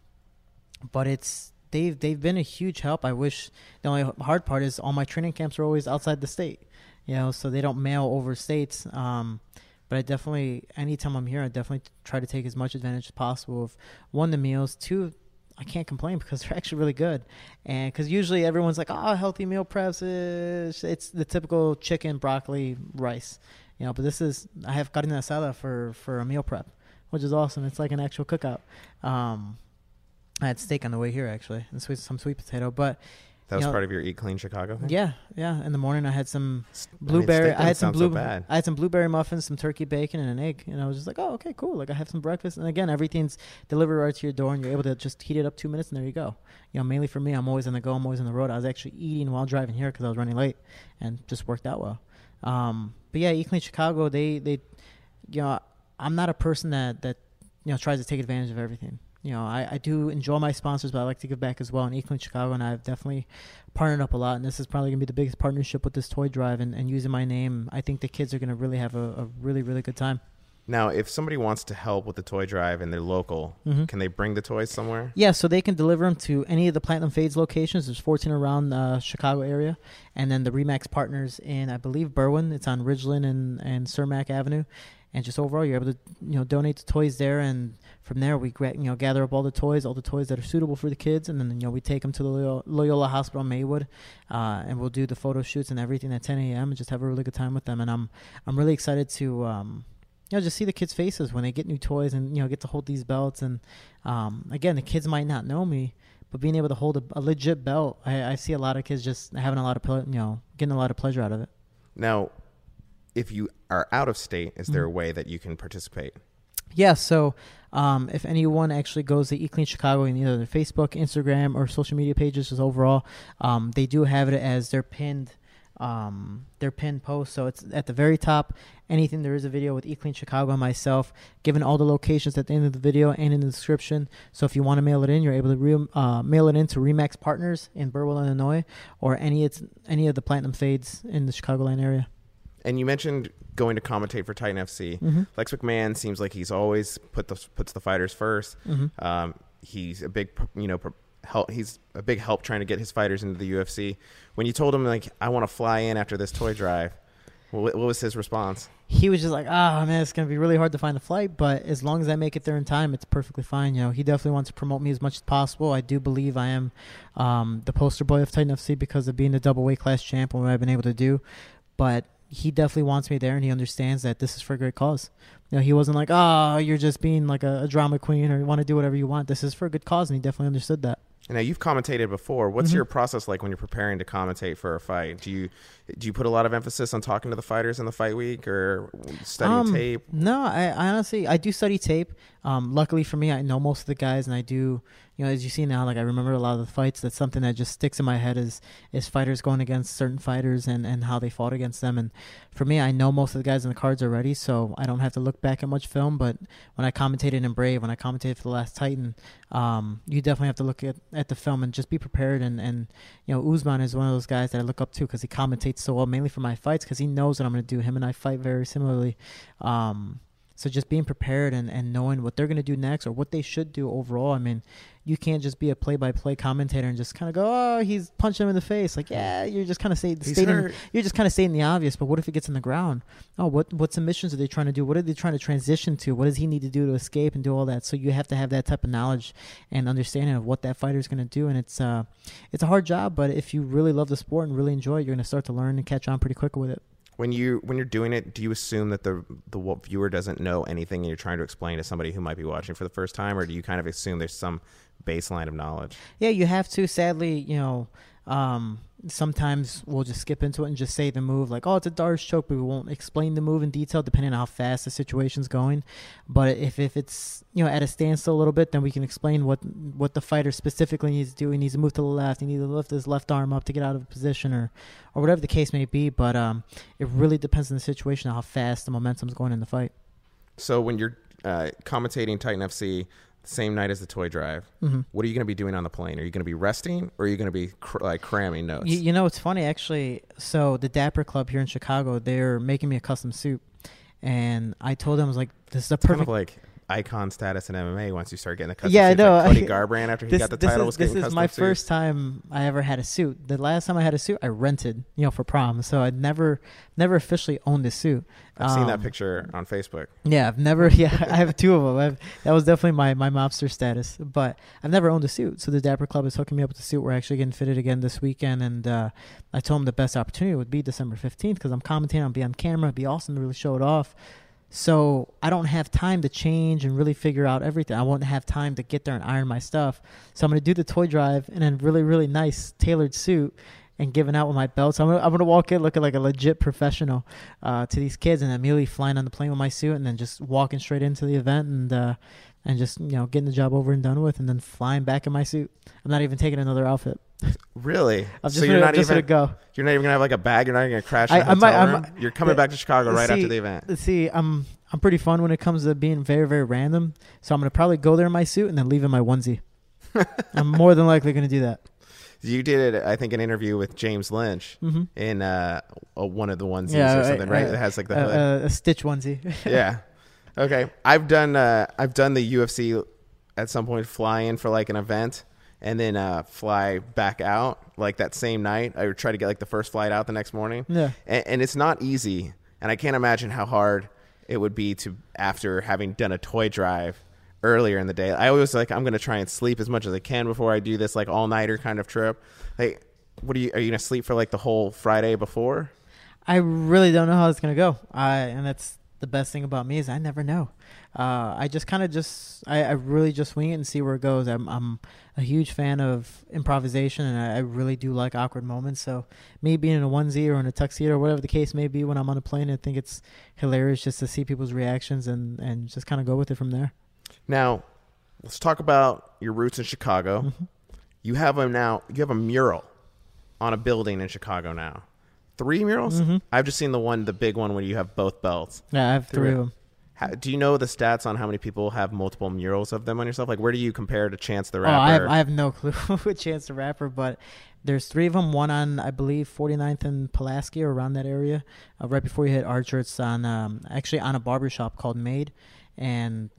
Speaker 2: but it's they've they've been a huge help. I wish the only hard part is all my training camps are always outside the state you know, so they don't mail over states. Um, but I definitely, anytime I'm here, I definitely try to take as much advantage as possible of one, the meals, two, I can't complain because they're actually really good. And because usually everyone's like, oh, healthy meal preps, is, it's the typical chicken, broccoli, rice, you know, but this is, I have carne asada for, for a meal prep, which is awesome. It's like an actual cookout. Um, I had steak on the way here actually, and sweet, some sweet potato, but
Speaker 1: that was you know, part of your Eat Clean Chicago thing.
Speaker 2: Yeah, yeah. In the morning, I had some blueberry. I, mean, I had some blue. So I had some blueberry muffins, some turkey bacon, and an egg. And I was just like, oh, okay, cool. Like I have some breakfast. And again, everything's delivered right to your door, and you're able to just heat it up two minutes, and there you go. You know, mainly for me, I'm always on the go. I'm always on the road. I was actually eating while driving here because I was running late, and just worked out well. Um, but yeah, Eat Clean Chicago. They they, you know, I'm not a person that that you know tries to take advantage of everything you know, I, I do enjoy my sponsors, but I like to give back as well. And Eat Chicago and I have definitely partnered up a lot. And this is probably going to be the biggest partnership with this toy drive and, and using my name. I think the kids are going to really have a, a, really, really good time.
Speaker 1: Now, if somebody wants to help with the toy drive and they're local, mm-hmm. can they bring the toys somewhere?
Speaker 2: Yeah, so they can deliver them to any of the Platinum Fades locations. There's 14 around the uh, Chicago area, and then the Remax partners in, I believe, Berwyn. It's on Ridgeland and and Cermak Avenue, and just overall you're able to you know donate the toys there and from there we gra- you know gather up all the toys all the toys that are suitable for the kids and then you know we take them to the Loyola, Loyola Hospital in Maywood uh, and we'll do the photo shoots and everything at 10 a.m. and just have a really good time with them and I'm I'm really excited to um, you know, just see the kids' faces when they get new toys and you know get to hold these belts. And um, again, the kids might not know me, but being able to hold a, a legit belt, I, I, see a lot of kids just having a lot of you know getting a lot of pleasure out of it.
Speaker 1: Now, if you are out of state, is there mm-hmm. a way that you can participate?
Speaker 2: Yeah, so um, if anyone actually goes to Eat Clean Chicago in either their Facebook, Instagram, or social media pages, just overall, um, they do have it as their pinned um, their pinned post. So it's at the very top. Anything there is a video with Eat Clean Chicago and myself, given all the locations at the end of the video and in the description. So if you want to mail it in, you're able to re- uh, mail it in to Remax Partners in Berwyn, Illinois, or any it's any of the Platinum Fades in the Chicagoland area.
Speaker 1: And you mentioned going to commentate for Titan FC. Mm-hmm. Lex McMahon seems like he's always put the puts the fighters 1st mm-hmm. um, he's a big, you know, help. He's a big help trying to get his fighters into the UFC. When you told him like, I want to fly in after this toy drive, what, what was his response?
Speaker 2: He was just like, "Ah, oh, man, it's gonna be really hard to find a flight, but as long as I make it there in time, it's perfectly fine." You know, he definitely wants to promote me as much as possible. I do believe I am um, the poster boy of Titan FC because of being the double weight class champ and what I've been able to do. But he definitely wants me there, and he understands that this is for a great cause. You know, he wasn't like, "Oh, you're just being like a, a drama queen, or you want to do whatever you want." This is for a good cause, and he definitely understood that.
Speaker 1: Now you've commentated before. What's mm-hmm. your process like when you're preparing to commentate for a fight? Do you do you put a lot of emphasis on talking to the fighters in the fight week or studying um, tape?
Speaker 2: No, I, I, honestly I do study tape. Um, luckily for me, I know most of the guys, and I do you know, as you see now, like I remember a lot of the fights. That's something that just sticks in my head is is fighters going against certain fighters and and how they fought against them. And for me, I know most of the guys in the cards already, so I don't have to look back at much film. But when I commentated in Brave, when I commentated for the Last Titan, um, you definitely have to look at, at the film and just be prepared. And and you know, Usman is one of those guys that I look up to because he commentates so well, mainly for my fights, because he knows what I'm going to do. Him and I fight very similarly. Um, so just being prepared and, and knowing what they're going to do next or what they should do overall. I mean, you can't just be a play-by-play commentator and just kind of go, "Oh, he's punching him in the face." Like, yeah, you're just kind of saying, stating, you're just kind of stating the obvious. But what if it gets in the ground? Oh, what what submissions are they trying to do? What are they trying to transition to? What does he need to do to escape and do all that? So you have to have that type of knowledge and understanding of what that fighter is going to do. And it's uh, it's a hard job, but if you really love the sport and really enjoy it, you're going to start to learn and catch on pretty quick with it
Speaker 1: when you when you're doing it, do you assume that the the viewer doesn't know anything and you're trying to explain to somebody who might be watching for the first time, or do you kind of assume there's some baseline of knowledge.
Speaker 2: Yeah, you have to. Sadly, you know, um, sometimes we'll just skip into it and just say the move like, oh, it's a D'Arce choke, but we won't explain the move in detail depending on how fast the situation's going. But if, if it's you know at a standstill a little bit, then we can explain what what the fighter specifically needs to do. He needs to move to the left. He needs to lift his left arm up to get out of position, or or whatever the case may be. But um, it really depends on the situation, how fast the momentum's going in the fight.
Speaker 1: So when you're uh, commentating Titan FC, same night as the toy drive. Mm-hmm. What are you going to be doing on the plane? Are you going to be resting, or are you going to be cr- like cramming notes?
Speaker 2: You, you, know, it's funny actually. So the Dapper Club here in Chicago, they're making me a custom suit, and I told them I was like, "This is a perfect." Kind
Speaker 1: of like icon status in MMA once you start getting a custom yeah, suit. Yeah, no. Like Cody Garbrandt after he this, got the title
Speaker 2: is, This is my suits. first time I ever had a suit. The last time I had a suit, I rented, you know, for prom. So I never, never officially owned a suit.
Speaker 1: I've um, seen that um, picture on Facebook.
Speaker 2: Yeah, I've never. Yeah, I have two of them. I've, that was definitely my my mobster status. But I've never owned a suit. So the Dapper Club is hooking me up with a suit. We're actually getting fitted again this weekend, and uh, I told them the best opportunity would be December fifteenth because I'm commentating. I'll be on camera. It'd be awesome to really show it off. So I don't have time to change and really figure out everything. I won't have time to get there and iron my stuff. So I'm going to do the toy drive in a really, really nice tailored suit and giving out with my belt. So I'm gonna, I'm gonna walk in looking like a legit professional uh, to these kids, and immediately flying on the plane with my suit, and then just walking straight into the event and uh, and just you know getting the job over and done with, and then flying back in my suit. I'm not even taking another outfit.
Speaker 1: Really? I'm so you're not even gonna
Speaker 2: go.
Speaker 1: You're not even gonna have like a bag. You're not even gonna crash. I, I might, I'm, you're coming back to Chicago right
Speaker 2: see,
Speaker 1: after the event.
Speaker 2: See, I'm I'm pretty fun when it comes to being very very random. So I'm gonna probably go there in my suit and then leave in my onesie. I'm more than likely gonna do that.
Speaker 1: You did, I think, an interview with James Lynch mm-hmm. in uh, one of the onesies yeah, or something, right? It has like the
Speaker 2: uh, a stitch onesie.
Speaker 1: yeah. Okay. I've done uh, I've done the UFC at some point fly in for like an event and then uh, fly back out like that same night. I would try to get like the first flight out the next morning.
Speaker 2: Yeah.
Speaker 1: And, and it's not easy, and I can't imagine how hard it would be to after having done a toy drive earlier in the day. I always like I'm gonna try and sleep as much as I can before I do this like all nighter kind of trip. Like, what are you? Are you gonna sleep for like the whole Friday before?
Speaker 2: I really don't know how it's gonna go. I and that's the best thing about me is I never know. Uh, I just kind of just I, I really just wing it and see where it goes. I'm I'm a huge fan of improvisation and I, I really do like awkward moments. So me being in a onesie or in a tuxedo or whatever the case may be when I'm on a plane, I think it's hilarious just to see people's reactions and and just kind of go with it from there.
Speaker 1: Now, let's talk about your roots in Chicago.
Speaker 2: Mm-hmm.
Speaker 1: You have a now. You have a mural on a building in Chicago now. Three murals.
Speaker 2: Mhm.
Speaker 1: I've just seen the one, the big one, where you have both belts.
Speaker 2: Yeah, I have three of them.
Speaker 1: How, do you know the stats on how many people have multiple murals of them on yourself? Like, where do you compare to Chance the
Speaker 2: Oh,
Speaker 1: Rapper?
Speaker 2: I have, I have no clue with Chance the Rapper, but there's three of them. One on, I believe, 49th and Pulaski or around that area. Uh, right before you hit Archer, it's on um, actually on a barber shop called Made, and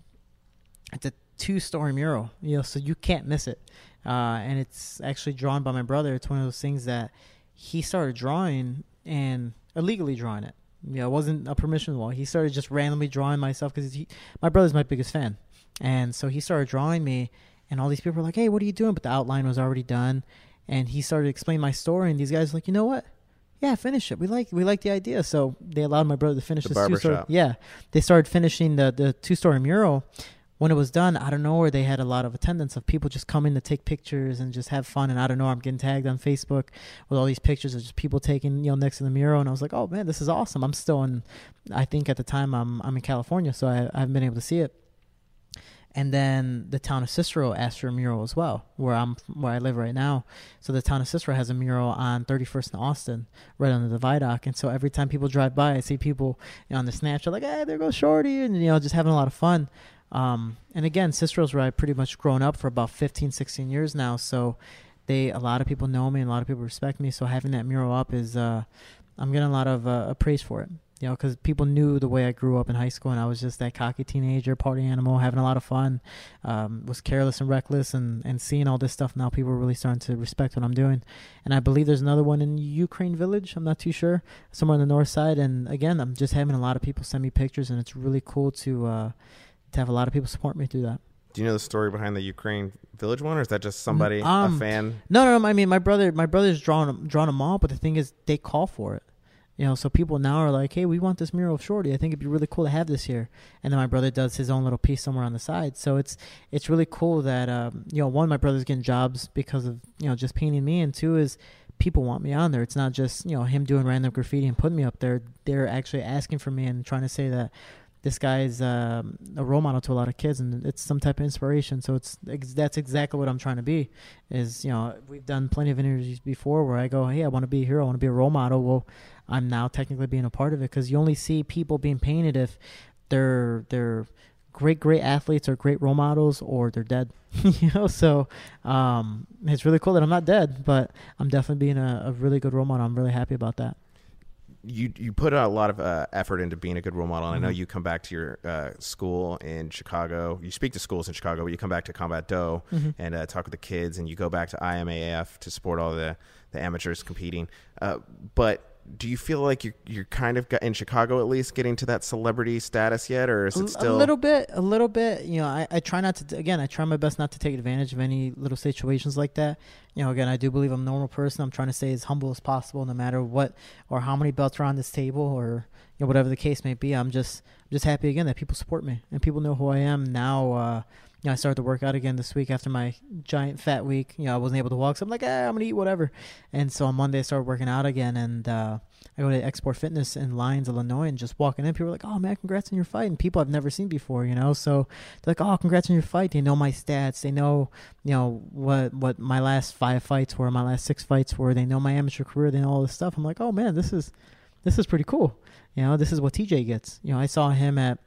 Speaker 2: it's a two-story mural. You know, so you can't miss it. Uh, and it's actually drawn by my brother. It's one of those things that he started drawing and illegally drawing it. Yeah, it wasn't a permission wall. He started just randomly drawing myself because my brother's my biggest fan, and so he started drawing me. And all these people were like, "Hey, what are you doing?" But the outline was already done, and he started explaining my story. And these guys were like, "You know what? Yeah, finish it. We like we like the idea." So they allowed my brother to finish
Speaker 1: The
Speaker 2: this two-story. Yeah, they started finishing the the two story mural. When it was done, I don't know where they had a lot of attendance of people just coming to take pictures and just have fun. And I don't know, I'm getting tagged on Facebook with all these pictures of just people taking you know next to the mural. And I was like, oh man, this is awesome. I'm still in. I think at the time I'm I'm in California, so I, I haven't been able to see it. And then the town of Cicero asked for a mural as well, where I'm where I live right now. So the town of Cicero has a mural on 31st and Austin, right under the viaduct. And so every time people drive by, I see people you know, on the Snapchat like, "Hey, there goes Shorty," and you know, just having a lot of fun. Um, and again, Cicero's where I've pretty much grown up for about 15, 16 years now. So they a lot of people know me and a lot of people respect me. So having that mural up is uh, I'm getting a lot of uh, praise for it. You know, because people knew the way I grew up in high school, and I was just that cocky teenager, party animal, having a lot of fun, um, was careless and reckless, and, and seeing all this stuff. Now people are really starting to respect what I'm doing, and I believe there's another one in Ukraine Village. I'm not too sure, somewhere on the north side. And again, I'm just having a lot of people send me pictures, and it's really cool to uh, to have a lot of people support me through that.
Speaker 1: do you know the story behind the Ukraine Village one, or is that just somebody,
Speaker 2: Um,
Speaker 1: a fan?
Speaker 2: No, no, no. I mean, my brother, my brother's drawn drawn them all, but the thing is, they call for it. You know, so people now are like, "Hey, we want this mural of Shorty. I think it'd be really cool to have this here." And then my brother does his own little piece somewhere on the side. So it's it's really cool that um, you know, one, my brother's getting jobs because of you know just painting me, and two is people want me on there. It's not just you know him doing random graffiti and putting me up there. They're actually asking for me and trying to say that this guy's um, a role model to a lot of kids, and it's some type of inspiration. So it's ex- that's exactly what I'm trying to be. Is you know we've done plenty of interviews before where I go, hey, I want to be a hero, I want to be a role model. Well, I'm now technically being a part of it because you only see people being painted if they're they're great great athletes or great role models or they're dead. you know, so um, it's really cool that I'm not dead, but I'm definitely being a, a really good role model. I'm really happy about that.
Speaker 1: You you put a lot of uh, effort into being a good role model. And I know
Speaker 2: Mhm.
Speaker 1: you come back to your uh, school in Chicago. You speak to schools in Chicago, but you come back to Combat Do
Speaker 2: Mhm.
Speaker 1: and uh, talk with the kids, and you go back to IMAF to support all the the amateurs competing. Uh, but do you feel like you're you're kind of in Chicago at least getting to that celebrity status yet, or is it still
Speaker 2: a little bit a little bit you know I, I try not to again i try my best not to take advantage of any little situations like that. You know again i do believe i'm a normal person. I'm trying to stay as humble as possible no matter what or how many belts are on this table or you know whatever the case may be. I'm just I'm just happy again that people support me and people know who i am now uh you know, I started to work out again this week after my giant fat week. You know, I wasn't able to walk, so I'm like, eh, I'm gonna eat whatever. And so on Monday, I started working out again, and uh, I go to XSport Fitness in Lyons, Illinois, and just walking in, people are like, "Oh man, congrats on your fight!" And people I've never seen before, you know. So they're like, "Oh, congrats on your fight!" They know my stats. They know, you know, what what my last five fights were, my last six fights were. They know my amateur career. They know all this stuff. I'm like, "Oh man, this is this is pretty cool." You know, this is what TJ gets. You know, I saw him at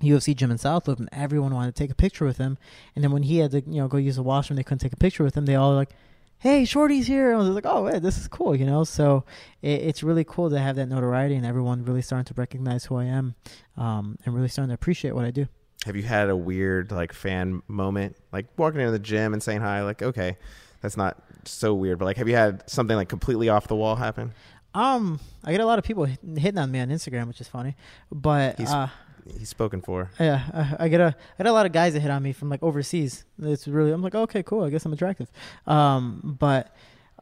Speaker 2: UFC gym in South Loop, and everyone wanted to take a picture with him. And then when he had to, you know, go use the washroom, they couldn't take a picture with him. They all were like, "Hey, Shorty's here!" I was like, "Oh, man, this is cool," you know. So it, it's really cool to have that notoriety, and everyone really starting to recognize who I am, um, and really starting to appreciate what I do.
Speaker 1: have you had a weird like fan moment, like walking into the gym and saying hi? Like, okay, that's not so weird, but like, have you had something like completely off the wall happen?
Speaker 2: Um, I get a lot of people hitting on me on Instagram, which is funny. But
Speaker 1: He's-
Speaker 2: uh,
Speaker 1: He's spoken for.
Speaker 2: yeah, I, I get a I get a lot of guys that hit on me from like overseas. It's really I'm like okay, cool. I guess I'm attractive. Um, but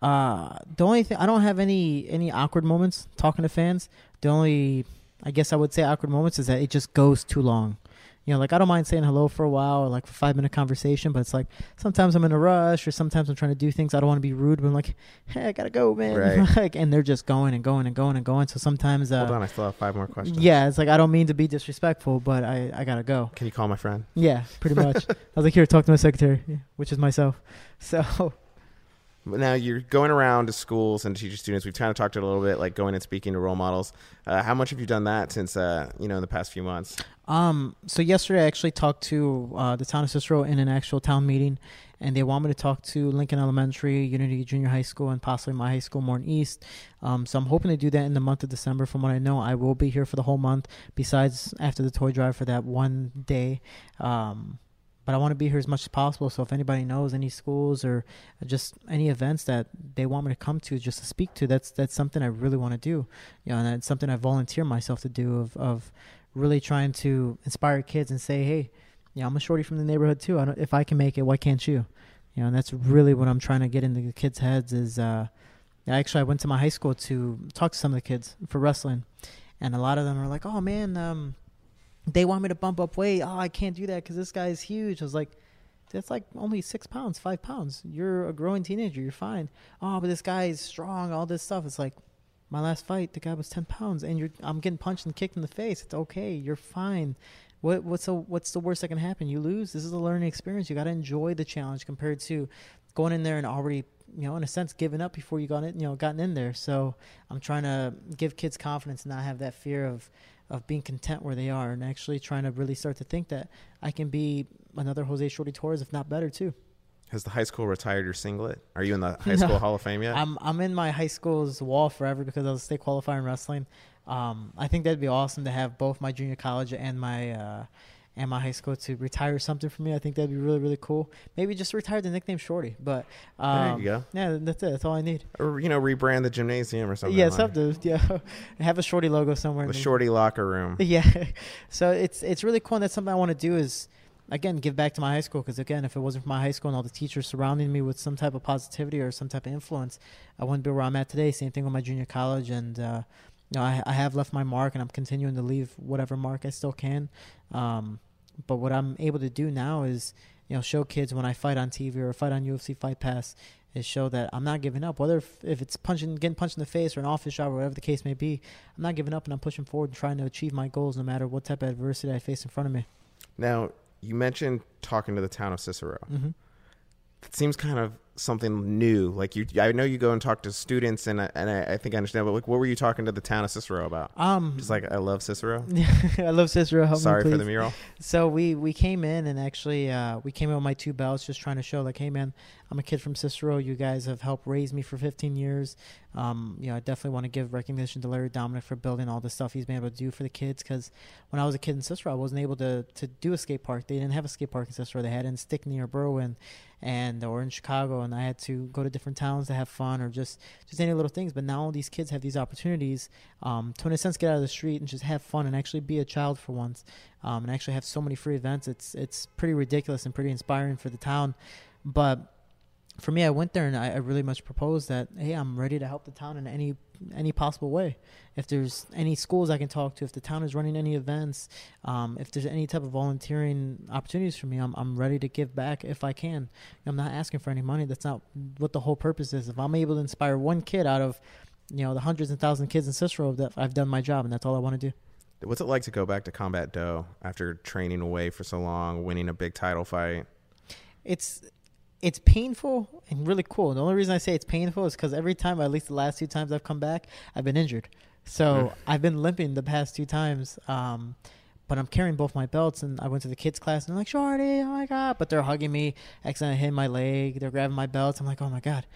Speaker 2: uh, the only thing I don't have any any awkward moments talking to fans. The only I guess I would say awkward moments is that it just goes too long. You know, like I don't mind saying hello for a while or like for five minute conversation, but it's like sometimes I'm in a rush or sometimes I'm trying to do things. I don't want to be rude, but I'm like, hey, I gotta go, man.
Speaker 1: Right.
Speaker 2: like, and they're just going and going and going and going. So sometimes, uh,
Speaker 1: Hold on, I still have five more questions.
Speaker 2: yeah, it's like I don't mean to be disrespectful, but I I gotta go.
Speaker 1: Can you call my friend?
Speaker 2: Yeah, pretty much. I was like, here, talk to my secretary, which is myself. So
Speaker 1: Now you're going around to schools and teaching students. We've kind of talked a little bit, like going and speaking to role models. Uh, how much have you done that since uh, you know in the past few months?
Speaker 2: Um, so yesterday I actually talked to uh, the town of Cicero in an actual town meeting, and they want me to talk to Lincoln Elementary, Unity Junior High School, and possibly my high school, Morton East. Um, so I'm hoping to do that in the month of December. From what I know, I will be here for the whole month. Besides, after the toy drive for that one day. Um, but I want to be here as much as possible. So if anybody knows any schools or just any events that they want me to come to, just to speak to, that's that's something I really want to do. You know, and that's something I volunteer myself to do. Of of really trying to inspire kids and say, hey, you know, I'm a shorty from the neighborhood too. I if I can make it, why can't you? You know, and that's really what I'm trying to get into the kids' heads. Is uh, actually I went to my high school to talk to some of the kids for wrestling, and a lot of them are like, oh man, um, they want me to bump up weight. Oh, I can't do that because this guy's huge. I was like. That's like only six pounds, five pounds. You're a growing teenager. You're fine. Oh, but this guy is strong. All this stuff. It's like, my last fight, the guy was ten pounds, and you're I'm getting punched and kicked in the face. It's okay. You're fine. What what's the what's the worst that can happen? You lose. This is a learning experience. You got to enjoy the challenge compared to going in there and already you know in a sense giving up before you got in you know gotten in there. So I'm trying to give kids confidence and not have that fear of of being content where they are and actually trying to really start to think that I can be another Jose Shorty Torres, if not better too.
Speaker 1: Has the high school retired your singlet? Are you in the high
Speaker 2: No.
Speaker 1: school Hall of Fame yet?
Speaker 2: I'm I'm in my high school's wall forever because I was a state qualifier in wrestling. Um, I think that'd be awesome to have both my junior college and my uh, and my high school to retire something for me. I think that'd be really really cool. Maybe just retire the nickname Shorty, but um,
Speaker 1: there you go.
Speaker 2: yeah, that's it. That's all I need.
Speaker 1: Or you know, rebrand the gymnasium or something.
Speaker 2: yeah,
Speaker 1: like
Speaker 2: something. Yeah, have a Shorty logo somewhere.
Speaker 1: The shorty locker room.
Speaker 2: Yeah, so it's it's really cool. And that's something I want to do is again give back to my high school because again, if it wasn't for my high school and all the teachers surrounding me with some type of positivity or some type of influence, I wouldn't be where I'm at today. Same thing with my junior college, and uh, you know I, I have left my mark, and I'm continuing to leave whatever mark I still can. Um, but what I'm able to do now is you know show kids when I fight on TV or fight on UFC Fight Pass is show that I'm not giving up. Whether if, if it's punching, getting punched in the face or an office job or whatever the case may be, I'm not giving up and I'm pushing forward and trying to achieve my goals no matter what type of adversity I face in front of me.
Speaker 1: Now, you mentioned talking to the town of Cicero.
Speaker 2: Mm-hmm.
Speaker 1: It seems kind of something new. Like you, I know you go and talk to students, and I, and I, I think I understand. But like, what were you talking to the town of Cicero about?
Speaker 2: Um,
Speaker 1: Just like I love Cicero.
Speaker 2: I love Cicero. Help
Speaker 1: Sorry for the mural.
Speaker 2: So we we came in and actually uh, we came in with my two belts, just trying to show like, hey man, I'm a kid from Cicero. You guys have helped raise me for 15 years. Um, you know, I definitely want to give recognition to Larry Dominick for building all the stuff he's been able to do for the kids. Because when I was a kid in Cicero, I wasn't able to to do a skate park. They didn't have a skate park in Cicero. They had in Stickney or Berwyn, and or in Chicago, and I had to go to different towns to have fun or just just any little things. But now all these kids have these opportunities um, to, in a sense, get out of the street and just have fun and actually be a child for once, um, and actually have so many free events. It's it's pretty ridiculous and pretty inspiring for the town. But for me, I went there and I, I really much proposed that hey, I'm ready to help the town in any any possible way. If there's any schools I can talk to, if the town is running any events, um, if there's any type of volunteering opportunities for me, I'm I'm ready to give back if I can. I'm not asking for any money. That's not what the whole purpose is. If I'm able to inspire one kid out of you know the hundreds and thousands of kids in Cicero, that I've done my job, and that's all I want to do.
Speaker 1: What's it like to go back to Combat Do after training away for so long, winning a big title fight?
Speaker 2: it's it's painful and really cool. The only reason I say it's painful is because every time, at least the last two times I've come back, I've been injured. So I've been limping the past two times. Um, but I'm carrying both my belts, and I went to the kids' class, and they're like, "Shorty, oh my god!" But they're hugging me. Accidentally hitting my leg. They're grabbing my belts. I'm like, "Oh my god,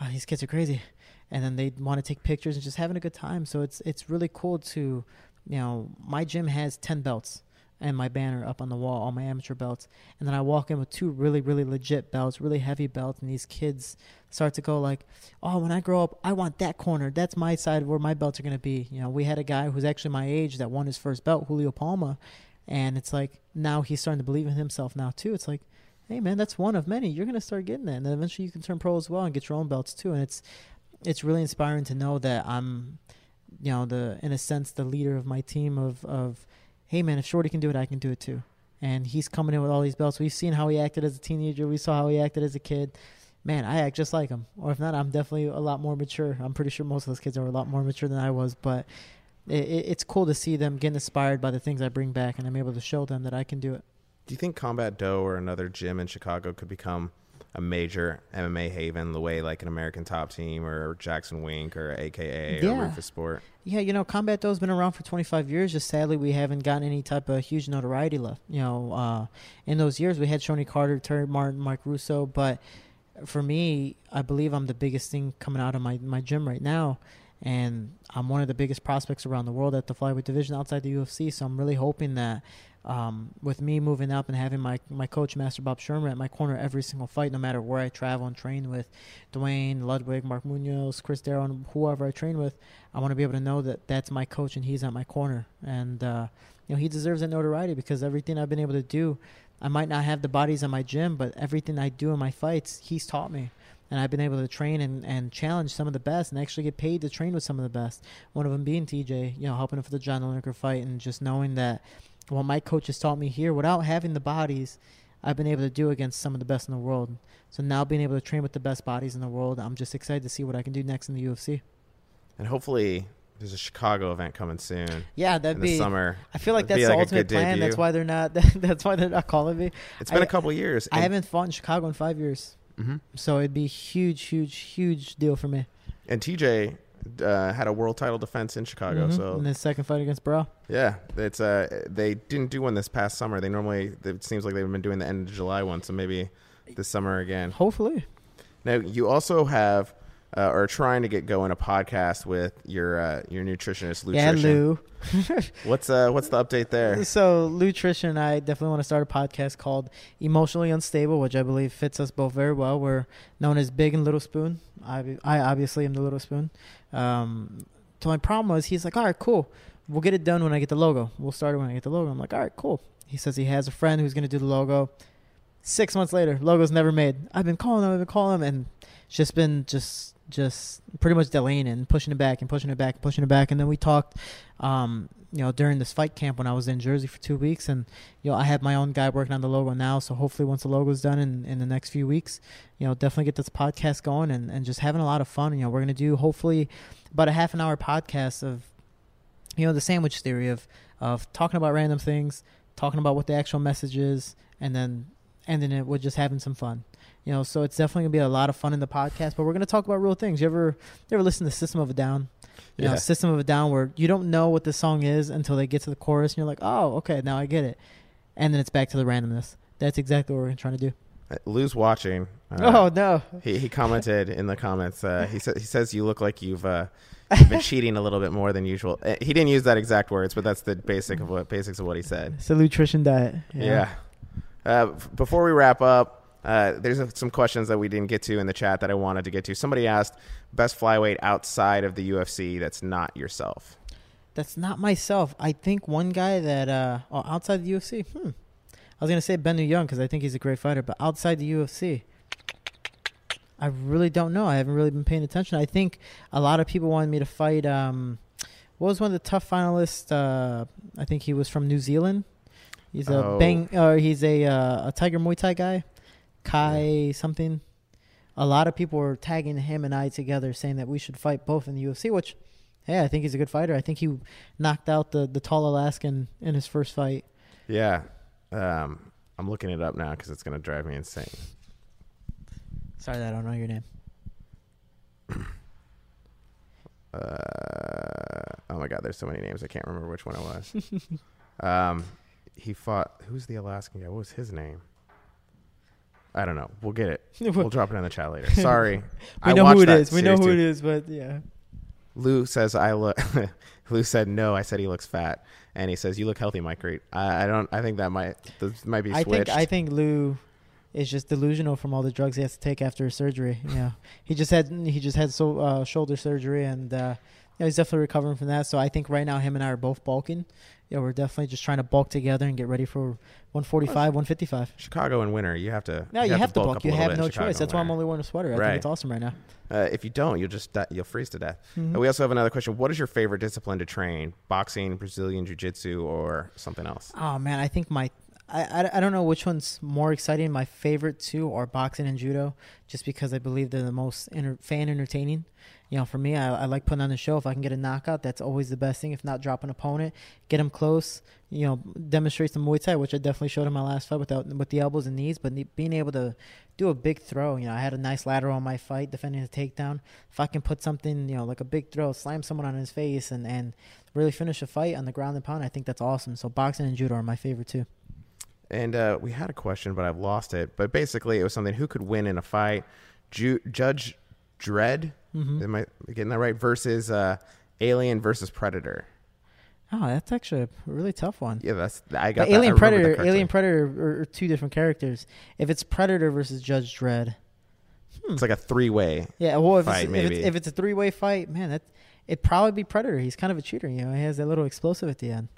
Speaker 2: oh, these kids are crazy." And then they want to take pictures and just having a good time. So it's it's really cool to, you know, my gym has ten belts. And my banner up on the wall, all my amateur belts. And then I walk in with two really, really legit belts, really heavy belts, and these kids start to go like, "Oh, when I grow up, I want that corner. That's my side where my belts are going to be." You know, we had a guy who's actually my age that won his first belt, Julio Palma, and it's like now he's starting to believe in himself now too. It's like, hey man, that's one of many. You're going to start getting that, and then eventually you can turn pro as well and get your own belts too. And it's it's really inspiring to know that I'm, you know, the in a sense the leader of my team of of hey man, if Shorty can do it, I can do it too. And he's coming in with all these belts. We've seen how he acted as a teenager. We saw how he acted as a kid. Man, I act just like him. Or if not, I'm definitely a lot more mature. I'm pretty sure most of those kids are a lot more mature than I was. But it, it, it's cool to see them get inspired by the things I bring back, and I'm able to show them that I can do it.
Speaker 1: Do you think Combat Do or another gym in Chicago could become a major MMA haven the way like an American Top Team or Jackson Wink or AKA
Speaker 2: Yeah.
Speaker 1: or Roufusport?
Speaker 2: Yeah, you know, Combat Do's been around for 25 years. Just sadly, we haven't gotten any type of huge notoriety left. You know, uh, in those years, we had Shonie Carter, Terry Martin, Mike Russow, but for me, I believe I'm the biggest thing coming out of my, my gym right now. And I'm one of the biggest prospects around the world at the flyweight division outside the UFC. So I'm really hoping that um, with me moving up and having my, my coach, Master Bob Schirmer, at my corner every single fight, no matter where I travel and train with Duane, Ludwig, Mark Munoz, Chris Darrow, whoever I train with, I want to be able to know that that's my coach and he's at my corner. And, uh, you know, he deserves that notoriety because everything I've been able to do, I might not have the bodies in my gym, but everything I do in my fights, he's taught me. And I've been able to train and, and challenge some of the best and actually get paid to train with some of the best. One of them being TJ, you know, helping him for the John Lineker fight and just knowing that what my coach has taught me here without having the bodies, I've been able to do against some of the best in the world. So now being able to train with the best bodies in the world, I'm just excited to see what I can do next in the UFC.
Speaker 1: And hopefully there's a Chicago event coming soon
Speaker 2: Yeah, that'd be.
Speaker 1: summer.
Speaker 2: I feel like
Speaker 1: That'd
Speaker 2: that's the
Speaker 1: like
Speaker 2: ultimate plan. That's why they're not. That's why they're not calling me.
Speaker 1: It's been
Speaker 2: I-
Speaker 1: a couple years.
Speaker 2: I haven't fought in Chicago in five years,
Speaker 1: hmm
Speaker 2: so it'd be a huge, huge, huge deal for me.
Speaker 1: And TJ uh, had a world title defense in Chicago,
Speaker 2: Mhm.
Speaker 1: so
Speaker 2: in the second fight against Barão.
Speaker 1: Yeah, it's uh they didn't do one this past summer. They normally it seems like they've been doing the end of July one, so maybe this summer again.
Speaker 2: Hopefully,
Speaker 1: Now you also have uh, are trying to get going a podcast with your uh, your nutritionist Lou.
Speaker 2: yeah, Lou.
Speaker 1: What's uh what's the update there?
Speaker 2: So Lou Trish and I definitely want to start a podcast called Emotionally Unstable, which I believe fits us both very well. We're known as Big and Little Spoon. I, I obviously am the Little Spoon. Um, so my problem was he's like, all right, cool. We'll get it done when I get the logo. We'll start it when I get the logo. I'm like, all right, cool. He says he has a friend who's going to do the logo. Six months later, logo's never made. I've been calling him, I've been calling him, and it's just been just just pretty much delaying and pushing it back and pushing it back and pushing it back. And then we talked, um, you know, during this fight camp when I was in Jersey for two weeks, and you know, I have my own guy working on the logo now. So hopefully, once the logo's done in, in the next few weeks, you know, definitely get this podcast going and, and just having a lot of fun. You know, we're gonna do hopefully about a half an hour podcast of, you know, the sandwich theory of of talking about random things, talking about what the actual message is, and then ending it with just having some fun. You know, so it's definitely gonna be a lot of fun in the podcast. But we're gonna talk about real things. You ever you ever listen to System of a Down? You know,
Speaker 1: Yeah.
Speaker 2: System of a Downward. you don't know what the song is until they get to the chorus, and you're like, oh, okay, now I get it, and then it's back to the randomness. That's exactly what we're trying to do.
Speaker 1: Uh, Lou's watching. Uh,
Speaker 2: oh no,
Speaker 1: He he commented in the comments. Uh, he said he says you look like you've uh, you've been cheating a little bit more than usual. Uh, He didn't use that exact words, but that's the basic of what basics of what he said.
Speaker 2: it's the nutrition diet.
Speaker 1: Yeah. Uh, f- before we wrap up, uh, there's uh, some questions that we didn't get to in the chat that I wanted to get to. Somebody asked best flyweight outside of the UFC that's not yourself.
Speaker 2: That's not myself. I think one guy that uh oh, outside the UFC. Hmm. I was gonna say Ben Nguyen because I think he's a great fighter, but outside the UFC, I really don't know. I haven't really been paying attention. I think a lot of people wanted me to fight. Um, what was one of the TUF finalists? Uh, I think he was from New Zealand. He's a
Speaker 1: Oh.
Speaker 2: bang, or he's a uh, a Tiger Muay Thai guy, Kai something. A lot of people were tagging him and I together, saying that we should fight both in the UFC. Which, hey, I think he's a good fighter. I think he knocked out the the tall Alaskan in his first fight.
Speaker 1: Yeah. Um, I'm looking it up now because it's going to drive me insane.
Speaker 2: Sorry that I don't know your name.
Speaker 1: Uh, oh my God, there's so many names. I can't remember which one it was. um, he fought. Who's the Alaskan guy? What was his name? I don't know. We'll get it. We'll drop it in the chat later. Sorry.
Speaker 2: we know who it is. We know who it is, but yeah.
Speaker 1: Lou says I look. Lou said no. I said he looks fat, and he says you look healthy, Mike. Great. I, I don't. I think that might this might be Switched.
Speaker 2: I think I think Lou is just delusional from all the drugs he has to take after his surgery. You know, he just had he just had so uh, shoulder surgery, and uh, you know, he's definitely recovering from that. So I think right now him and I are both bulking. Yeah, we're definitely just trying to bulk together and get ready for 145, 155.
Speaker 1: Chicago in winter, you have to.
Speaker 2: No, you, have, to bulk.
Speaker 1: a
Speaker 2: You have no choice. That's why I'm only wearing a sweater. I
Speaker 1: Right.
Speaker 2: think it's awesome right now.
Speaker 1: Uh, if you don't, you'll just die, you'll freeze to death.
Speaker 2: Mhm.
Speaker 1: Uh, we also have another question. What is your favorite discipline to train? Boxing, Brazilian jiu-jitsu, or something else?
Speaker 2: Oh man, I think my I, I, I don't know which one's more exciting. My favorite two are boxing and judo, just because I believe they're the most enter, fan entertaining. You know, for me, I, I like putting on the show. If I can get a knockout, that's always the best thing. If not, drop an opponent, get him close. You know, demonstrate some Muay Thai, which I definitely showed in my last fight without with the elbows and knees. But being able to do a big throw, you know, I had a nice lateral on my fight, defending a takedown. If I can put something, you know, like a big throw, slam someone on his face, and and really finish a fight on the ground and pound, I think that's awesome. So boxing and judo are my favorite too.
Speaker 1: And uh, we had a question, but I've lost it. But basically, it was something: who could win in a fight? Ju- Judge Dredd,
Speaker 2: Mm-hmm.
Speaker 1: am I getting that right? Versus uh, Alien versus Predator.
Speaker 2: Oh, that's actually a really tough one.
Speaker 1: Yeah, that's I got.
Speaker 2: But
Speaker 1: that.
Speaker 2: Alien
Speaker 1: that
Speaker 2: Predator. Alien Predator are, two different characters. If it's Predator versus Judge Dredd,
Speaker 1: It's like a three-way.
Speaker 2: yeah. Well, if,
Speaker 1: Fight,
Speaker 2: it's, if it's if it's a three way fight, man, that it'd probably be Predator. He's kind of a cheater, you know. He has that little explosive at the end.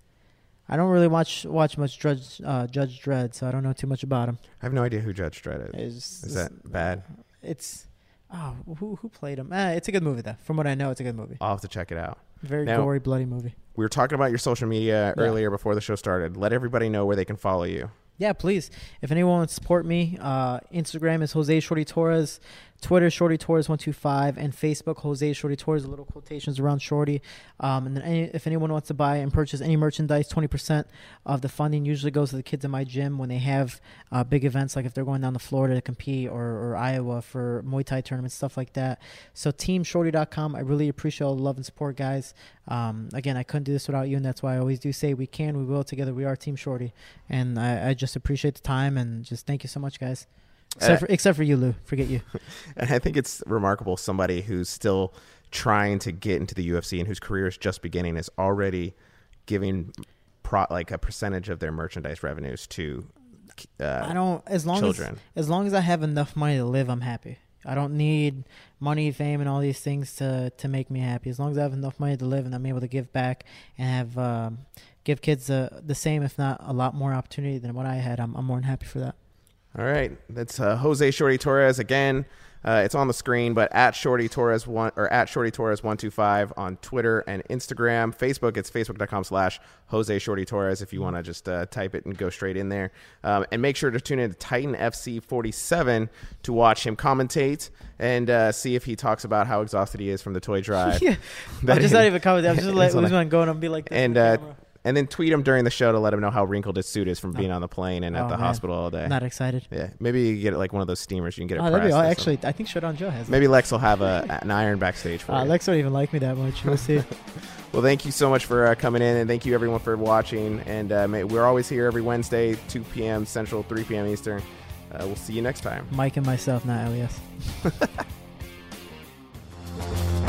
Speaker 2: I don't really watch watch much Judge uh, Judge Dredd, so I don't know too much about him.
Speaker 1: I have no idea who Judge Dredd is.
Speaker 2: It's,
Speaker 1: Is that bad?
Speaker 2: It's oh, who who played him? Eh, it's a good movie though. From what I know, it's a good movie.
Speaker 1: I'll have to check it out.
Speaker 2: Very
Speaker 1: Now-
Speaker 2: gory, bloody movie.
Speaker 1: We were talking about your social media
Speaker 2: Yeah.
Speaker 1: earlier before the show started. Let everybody know where they can follow you.
Speaker 2: Yeah, please. If anyone wants to support me, uh, Instagram is Jose Shorty Torres, Twitter Shorty Torres one two five, and Facebook Jose Shorty Torres. Little quotations around Shorty. Um, and then any, if anyone wants to buy and purchase any merchandise, twenty percent of the funding usually goes to the kids in my gym when they have uh, big events, like if they're going down to Florida to compete or, or Iowa for Muay Thai tournaments, stuff like that. So teamshorty.com. I really appreciate all the love and support, guys. Um, again, I couldn't do this without you, and that's why I always do say we can, we will together. We are Team Shorty, and I, I just appreciate the time and just thank you so much, guys. Except,
Speaker 1: Uh,
Speaker 2: for, except for you, Lou. Forget you.
Speaker 1: And I think it's remarkable somebody who's still trying to get into the UFC and whose career is just beginning is already giving pro, like a percentage of their merchandise revenues to
Speaker 2: I
Speaker 1: uh,
Speaker 2: don't as long
Speaker 1: children.
Speaker 2: as as long as I have enough money to live, I'm happy. I don't need money, fame, and all these things to to make me happy. As long as I have enough money to live and I'm able to give back and have um, give kids uh, the same, if not a lot more opportunity than what I had, I'm, I'm more than happy for that.
Speaker 1: All right, that's uh, Jose Shorty Torres again. Uh, it's on the screen, but at Shorty Torres one or at Shorty Torres one two five on Twitter and Instagram. Facebook, it's facebook.com slash Jose Shorty Torres if you want to just uh, type it and go straight in there. Um, and make sure to tune in to Titan FC 47 to watch him commentate and uh, see if he talks about how exhausted he is from the toy drive.
Speaker 2: yeah, I'm just
Speaker 1: is-
Speaker 2: not even coming. I'm just
Speaker 1: it's
Speaker 2: let
Speaker 1: on a-
Speaker 2: go and be like, this
Speaker 1: and uh. And then tweet him during the show to let him know how wrinkled his suit is from being on the plane and at
Speaker 2: Oh,
Speaker 1: the
Speaker 2: man.
Speaker 1: hospital all day.
Speaker 2: not excited.
Speaker 1: yeah, maybe you get like one of those steamers. You can get it
Speaker 2: Oh, that'd be oh,
Speaker 1: or
Speaker 2: actually. I think Showdown Joe has.
Speaker 1: Maybe Lex will have a, an iron backstage for
Speaker 2: Uh,
Speaker 1: you.
Speaker 2: Lex don't even like me that much. We'll see.
Speaker 1: Well, thank you so much for uh, coming in, and thank you everyone for watching. And uh, may, we're always here every Wednesday, 2 p.m. Central, 3 p.m. Eastern. Uh, we'll see you next time.
Speaker 2: Mike and myself, not Elias.